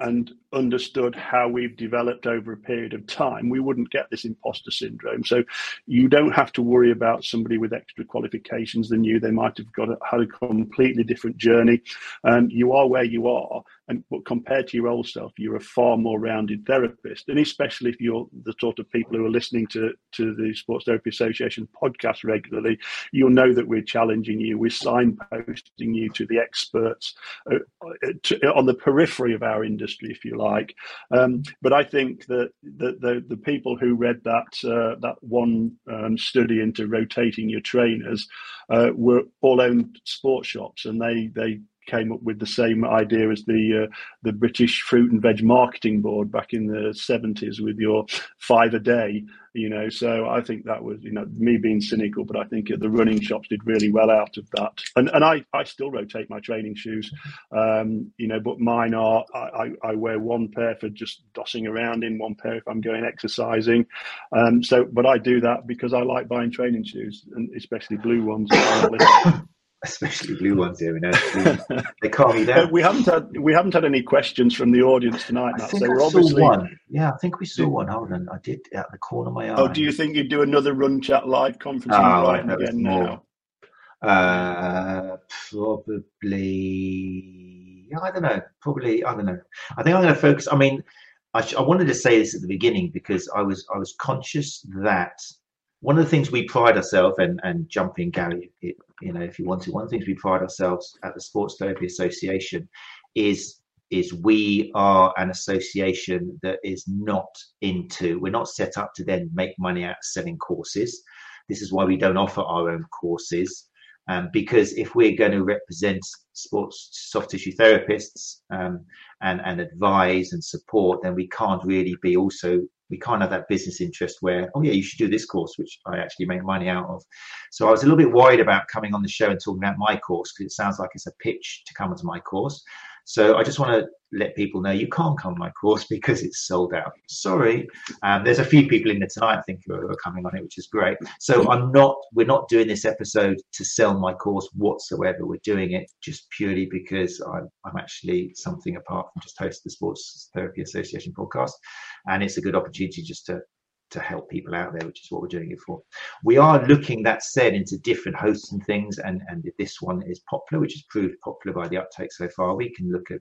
and understood how we've developed over a period of time, we wouldn't get this imposter syndrome. So you don't have to worry about somebody with extra qualifications than you. They might have got a, had a completely different journey. Um, you are where you are, and but compared to your old self, you're a far more rounded therapist. And especially if you're the sort of people who are listening to to the Sports Therapy Association podcast regularly, you'll know that we're challenging you, we're signposting you to the experts uh, to, on the periphery of our industry, if you like. Um, but I think that the, the, the people who read that uh, that one um, study into rotating your trainers uh, were all owned sports shops, and they they came up with the same idea as the uh, the British Fruit and Veg Marketing Board back in the seventies with your five a day. You know, so I think that was you know me being cynical, but I think the running shops did really well out of that. And and I, I still rotate my training shoes, um, you know, but mine are I, I wear one pair for just dossing around in, one pair if I'm going exercising. Um, so, but I do that because I like buying training shoes, and especially blue ones especially blue ones here. You know, they calm me down. we haven't had we haven't had any questions from the audience tonight. I think so I obviously... one. Yeah, I think we saw one. Hold on, I did at the corner of my eye. Oh, do you think you'd do another run chat live conference oh, right again now? Uh, probably. I don't know. Probably. I don't know. I think I'm going to focus. I mean, I, sh- I wanted to say this at the beginning because I was I was conscious that one of the things we pride ourselves and and jumping Gary, it, you know, if you want to, one of the things we pride ourselves at the Sports Therapy Association is is we are an association that is not into we're not set up to then make money out of selling courses. This is why we don't offer our own courses um, because if we're going to represent sports soft tissue therapists um, and, and advise and support, then we can't really be also we can't have that business interest where oh yeah you should do this course which i actually make money out of. So i was a little bit worried about coming on the show and talking about my course because it sounds like it's a pitch to come onto my course so I just want to let people know you can't come my course because it's sold out. Sorry. Um, there's a few people in there tonight, I think, who are coming on it, which is great. So I'm not, we're not doing this episode to sell my course whatsoever. We're doing it just purely because I'm, I'm actually something apart from just host the Sports Therapy Association podcast. And it's a good opportunity just to to help people out there, which is what we're doing it for. We are looking, that said, into different hosts and things, and and if this one is popular, which has proved popular by the uptake so far, we can look at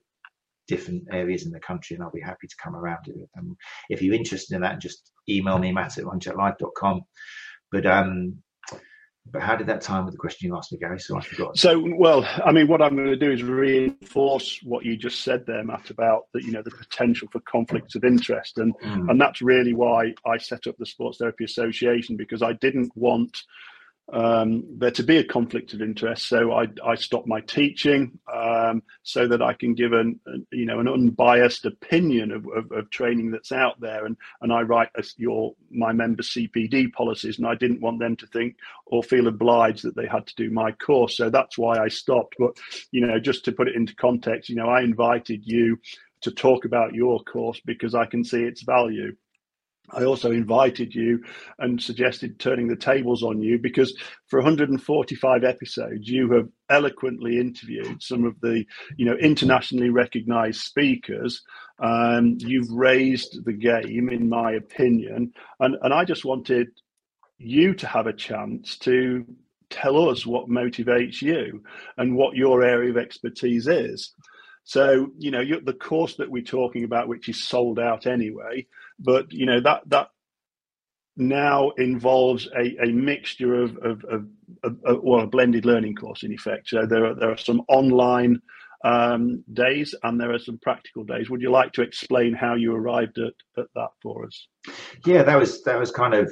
different areas in the country, and I'll be happy to come around it. Um, if you're interested in that, just email me matt at runchatlive.com. But um, but how did that time with the question you asked me, Gary? So I forgot. So, well, I mean, what I'm going to do is reinforce what you just said there, Matt, about the, you know the potential for conflicts of interest, and mm. and that's really why I set up the Sports Therapy Association because I didn't want um, there to be a conflict of interest. So I, I stopped my teaching um, so that I can give an, an, you know an unbiased opinion of, of, of, training that's out there, and and I write your my member CPD policies, and I didn't want them to think or feel obliged that they had to do my course. So that's why I stopped. But you know, just to put it into context, you know, I invited you to talk about your course because I can see its value. I also invited you and suggested turning the tables on you because for 145 episodes you have eloquently interviewed some of the you know internationally recognized speakers. Um, you've raised the game in my opinion. And and I just wanted you to have a chance to tell us what motivates you and what your area of expertise is so you know the course that we're talking about which is sold out anyway but you know that that now involves a, a mixture of, of, of, of, well a blended learning course in effect. So there are there are some online um, days and there are some practical days. Would you like to explain how you arrived at, at that for us? Yeah, that was that was kind of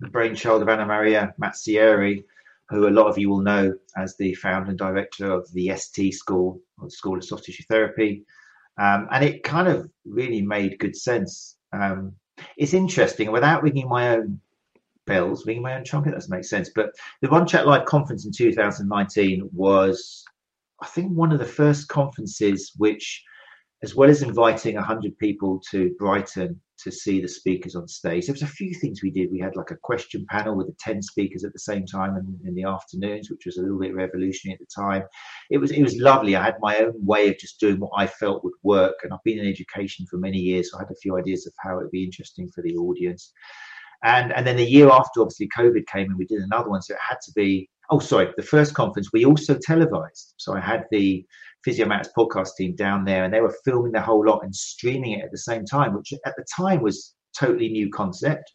the brainchild of Anna Maria Mazzieri, who a lot of you will know as the founder and director of the ST School, or the School of Soft Tissue Therapy. Um, and it kind of really made good sense um, it's interesting without ringing my own bells, ringing my own trumpet doesn't make sense. But the Run Chat Live conference in 2019 was, I think, one of the first conferences which, as well as inviting 100 people to Brighton to see the speakers on stage. There was a few things we did. We had like a question panel with the 10 speakers at the same time in, in the afternoons, which was a little bit revolutionary at the time. It was it was lovely. I had my own way of just doing what I felt would work. And I've been in education for many years, so I had a few ideas of how it would be interesting for the audience. And and then the year after, obviously, COVID came and we did another one. So it had to be oh sorry, the first conference we also televised. So I had the Physio Matters podcast team down there, and they were filming the whole lot and streaming it at the same time, which at the time was totally new concept.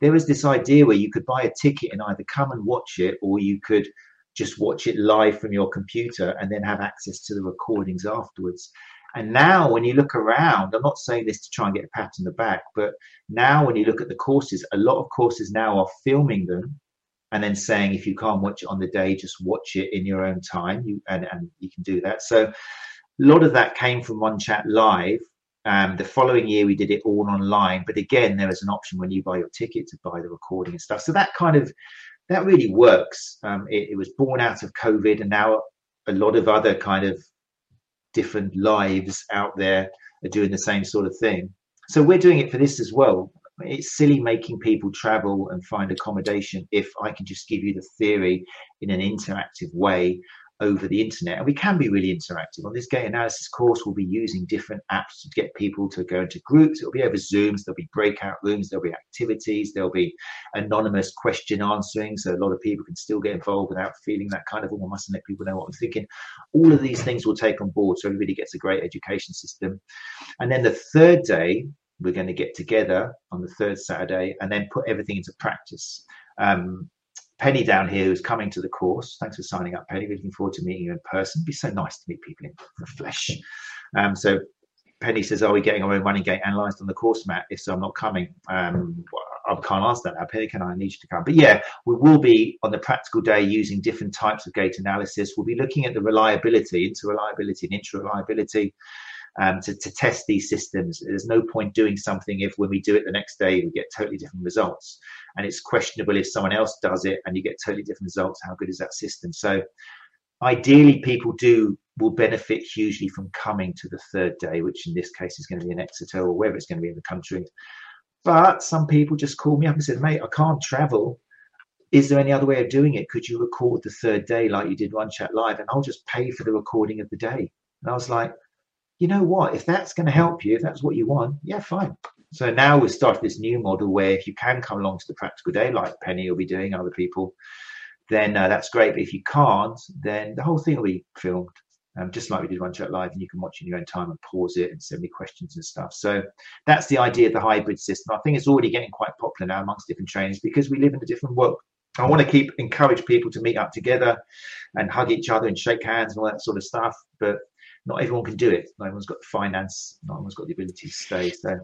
There was this idea where you could buy a ticket and either come and watch it, or you could just watch it live from your computer and then have access to the recordings afterwards. And now, when you look around, I'm not saying this to try and get a pat on the back, but now when you look at the courses, a lot of courses now are filming them and then saying if you can't watch it on the day just watch it in your own time you and, and you can do that. So a lot of that came from Run Chat Live um, the following year we did it all online but again there is an option when you buy your ticket to buy the recording and stuff. So that kind of that really works. Um, it, it was born out of covid and now a lot of other kind of different lives out there are doing the same sort of thing. So we're doing it for this as well it's silly making people travel and find accommodation if I can just give you the theory in an interactive way over the internet. And we can be really interactive. On this gait analysis course, we'll be using different apps to get people to go into groups. It'll be over Zooms, there'll be breakout rooms, there'll be activities, there'll be anonymous question answering. So a lot of people can still get involved without feeling that kind of, oh, I mustn't let people know what I'm thinking. All of these things we'll take on board. So everybody gets a great education system. And then the third day, we're going to get together on the third Saturday and then put everything into practice. Um, Penny down here who's coming to the course. Thanks for signing up, Penny. We're looking forward to meeting you in person. It'd be so nice to meet people in the flesh. Um, so Penny says, Are we getting our own running gait analysed on the course, Matt? If so, I'm not coming. Um, I can't answer that now. Penny, can I need you to come? But yeah, we will be on the practical day using different types of gait analysis. We'll be looking at the reliability, inter reliability, and intra reliability um, to, to test these systems. There's no point doing something if when we do it the next day we get totally different results. And it's questionable if someone else does it and you get totally different results. How good is that system? So ideally, people do will benefit hugely from coming to the third day, which in this case is going to be in Exeter or wherever it's going to be in the country. But some people just call me up and said, mate, I can't travel. Is there any other way of doing it? Could you record the third day like you did Run Chat Live? And I'll just pay for the recording of the day. And I was like, you know what? If that's going to help you, if that's what you want, yeah, fine. So now we've started this new model where if you can come along to the practical day, like Penny will be doing, other people, then uh, that's great. But if you can't, then the whole thing will be filmed, um, just like we did Run Chat Live, and you can watch in your own time and pause it and send me questions and stuff. So that's the idea of the hybrid system. I think it's already getting quite popular now amongst different trainers because we live in a different world. I want to keep encourage people to meet up together and hug each other and shake hands and all that sort of stuff. But not everyone can do it. Not everyone's got the finance. Not everyone's got the ability to stay. So,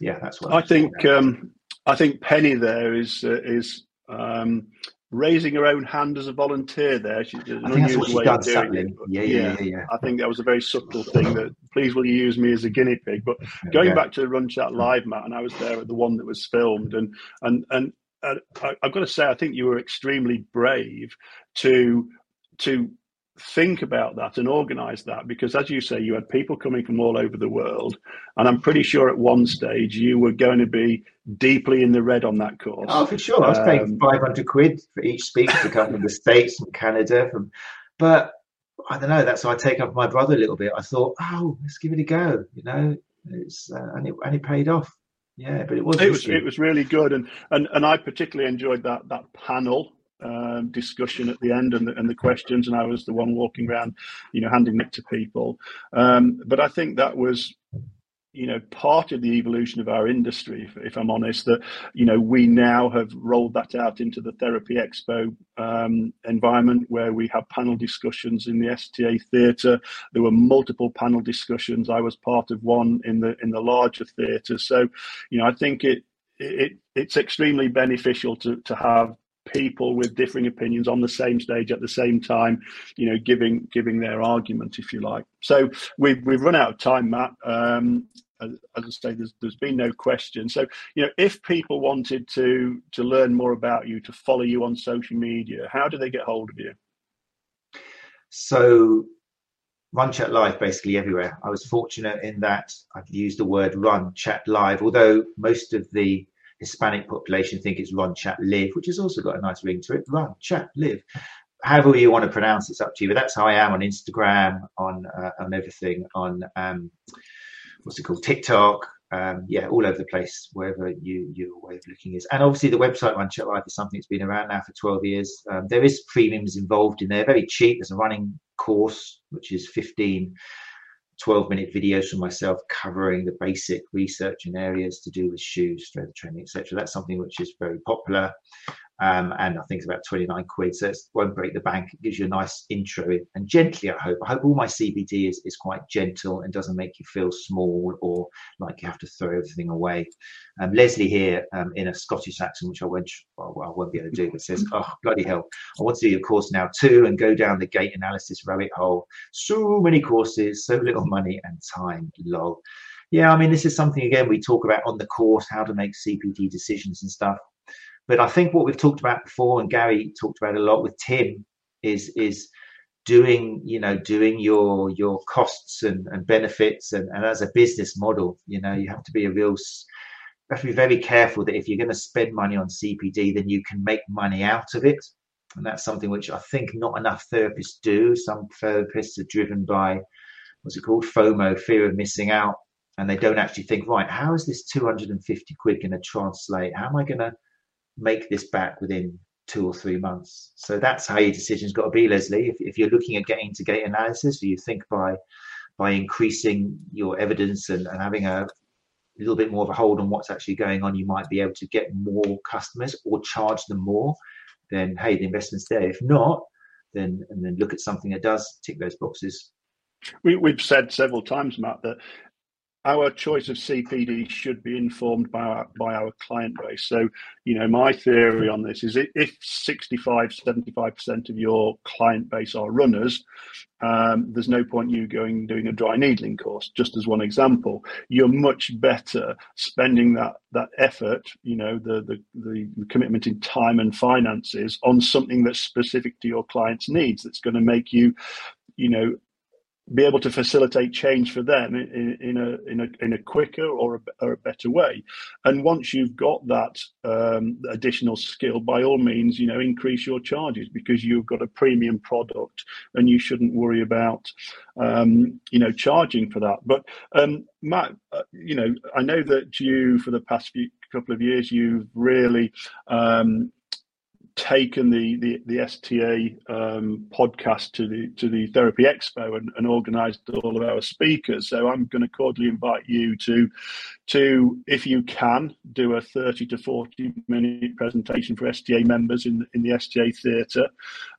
yeah, that's what I think. Um, I think Penny there is uh, is um, raising her own hand as a volunteer. There, she, I think that's what she does. Yeah, yeah, yeah, yeah, I think that was a very subtle thing. That please will you use me as a guinea pig? But going yeah. back to the Run Chat Live, Matt, and I was there at the one that was filmed, and and and. Uh, I, I've got to say, I think you were extremely brave to to think about that and organize that because as you say you had people coming from all over the world and i'm pretty sure at one stage you were going to be deeply in the red on that course. Oh for sure. I was paying um, 500 quid for each speaker to come from the states and canada from but i don't know that's why i take up my brother a little bit. I thought oh let's give it a go you know? It's uh, and it and it paid off. Yeah but it was it was it was really good and and and i particularly enjoyed that that panel um, discussion at the end and the, and the questions, and I was the one walking around, you know, handing it to people. Um, but I think that was you know part of the evolution of our industry if, if, i'm honest that you know we now have rolled that out into the therapy expo um, environment where we have panel discussions in the sta theatre. There were multiple panel discussions. I was part of one in the in the larger theatre. So you know i think it it it's extremely beneficial to to have people with differing opinions on the same stage at the same time, you know, giving giving their argument, if you like. So we've we've run out of time, Matt. Um, as, I say, there's there's been no question. So you know, if people wanted to to learn more about you, to follow you on social media, how do they get hold of you? So run chat live basically everywhere. I was fortunate in that I've used the word run chat live, although most of the Hispanic population think it's run chat live, which has also got a nice ring to it. Run chat live. However you want to pronounce it's up to you, but that's how I am on Instagram, on uh, on everything, on um, what's it called, TikTok, um, yeah, all over the place, wherever you your way of looking is. And obviously, the website Run Chat Live is something that's been around now for 12 years. Um, there is premiums involved in there, very cheap. There's a running course, which is 15 12 minute videos from myself covering the basic research in areas to do with shoes, strength training, etc. That's something which is very popular. Um, and I think it's about 29 quid. So it won't break the bank. It gives you a nice intro and gently, I hope. I hope all my CPD is, is quite gentle and doesn't make you feel small or like you have to throw everything away. Um, Leslie here um, in a Scottish accent, which I won't, well, I won't be able to do, but says, Oh, bloody hell, I want to do your course now too and go down the gait analysis rabbit hole. So many courses, so little money and time. Lol. Yeah, I mean, this is something again we talk about on the course, how to make CPD decisions and stuff. But I think what we've talked about before, and Gary talked about a lot with Tim, is is doing you know doing your your costs and, and benefits. And, and as a business model you know you have to be a real you have to be very careful that if you're going to spend money on cpd then you can make money out of it. And that's something which i think not enough therapists do. Some therapists are driven by what's it called? Fomo fear of missing out. And they don't actually think right how is this 250 quid going to translate? How am i going to make this back within two or three months. So that's how your decision's got to be, Leslie. If, if you're looking at getting to gait analysis, you think by by increasing your evidence and, and having a little bit more of a hold on what's actually going on, you might be able to get more customers or charge them more. Then hey, the investment's there. If not, then and then look at something that does tick those boxes. We, we've said several times, Matt, that our choice of CPD should be informed by our, by our client base. So, you know, my theory on this is if 65, 75% of your client base are runners, um, there's no point you going doing a dry needling course. Just as one example, you're much better spending that that effort, you know, the the, the commitment in time and finances on something that's specific to your client's needs. That's going to make you you know be able to facilitate change for them in, in a in a in a quicker or a, or a better way. And once you've got that um, additional skill, by all means, you know, increase your charges because you've got a premium product, and you shouldn't worry about um, you know charging for that. But um, Matt, uh, you know, I know that you for the past few couple of years you've really um, taken the the, the STA um, podcast to the to the Therapy Expo and, and organised all of our speakers. So I'm going to cordially invite you to to, if you can, do a 30 to 40 minute presentation for STA members in in the STA theatre,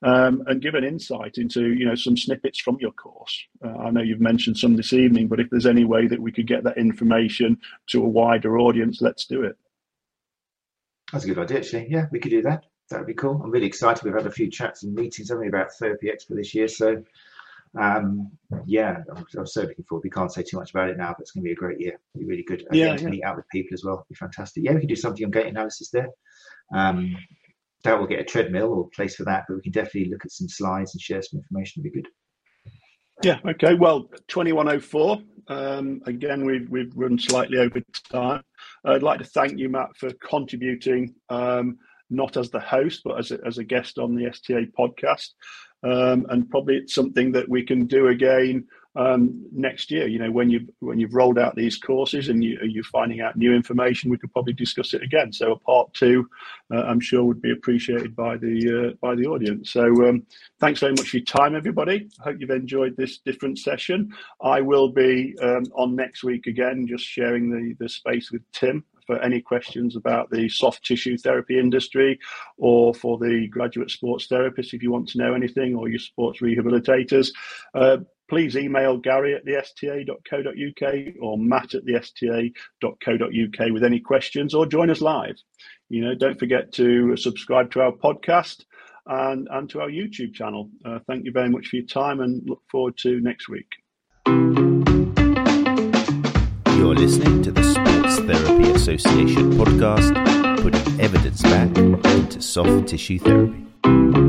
um, and give an insight into you know some snippets from your course. Uh, I know you've mentioned some this evening, but if there's any way that we could get that information to a wider audience, let's do it. That's a good idea, actually. Yeah, we could do that that would be cool. I'm really excited. We've had a few chats and meetings only about Therapy Expo this year. So, um, yeah, I'm, I'm, so looking forward. We can't say too much about it now, but it's going to be a great year. It'll be really good. Yeah, yeah. to meet out with people as well. It'll be fantastic. Yeah, we can do something on gait analysis there. Um, doubt we'll get a treadmill or place for that, but we can definitely look at some slides and share some information. It'll be good. Yeah. Okay. Well, 2104. Um, again, we've we've run slightly over time. I'd like to thank you, Matt, for contributing. Um, not as the host, but as a, as a guest on the STA podcast. Um, and probably it's something that we can do again um, next year. You know, when you've when you've rolled out these courses and you, you're finding out new information, we could probably discuss it again. So a part two, uh, I'm sure, would be appreciated by the uh, by the audience. So um, thanks very much for your time, everybody. I hope you've enjoyed this different session. I will be um, on next week again, just sharing the the space with Tim for any questions about the soft tissue therapy industry or for the graduate sports therapists if you want to know anything or your sports rehabilitators. Uh, please email Gary at the sta.co.uk or Matt at the sta.co.uk with any questions or join us live. You know, don't forget to subscribe to our podcast and, and to our YouTube channel. Uh, thank you very much for your time and look forward to next week. You're listening to the Therapy Association podcast, putting evidence back into soft tissue therapy.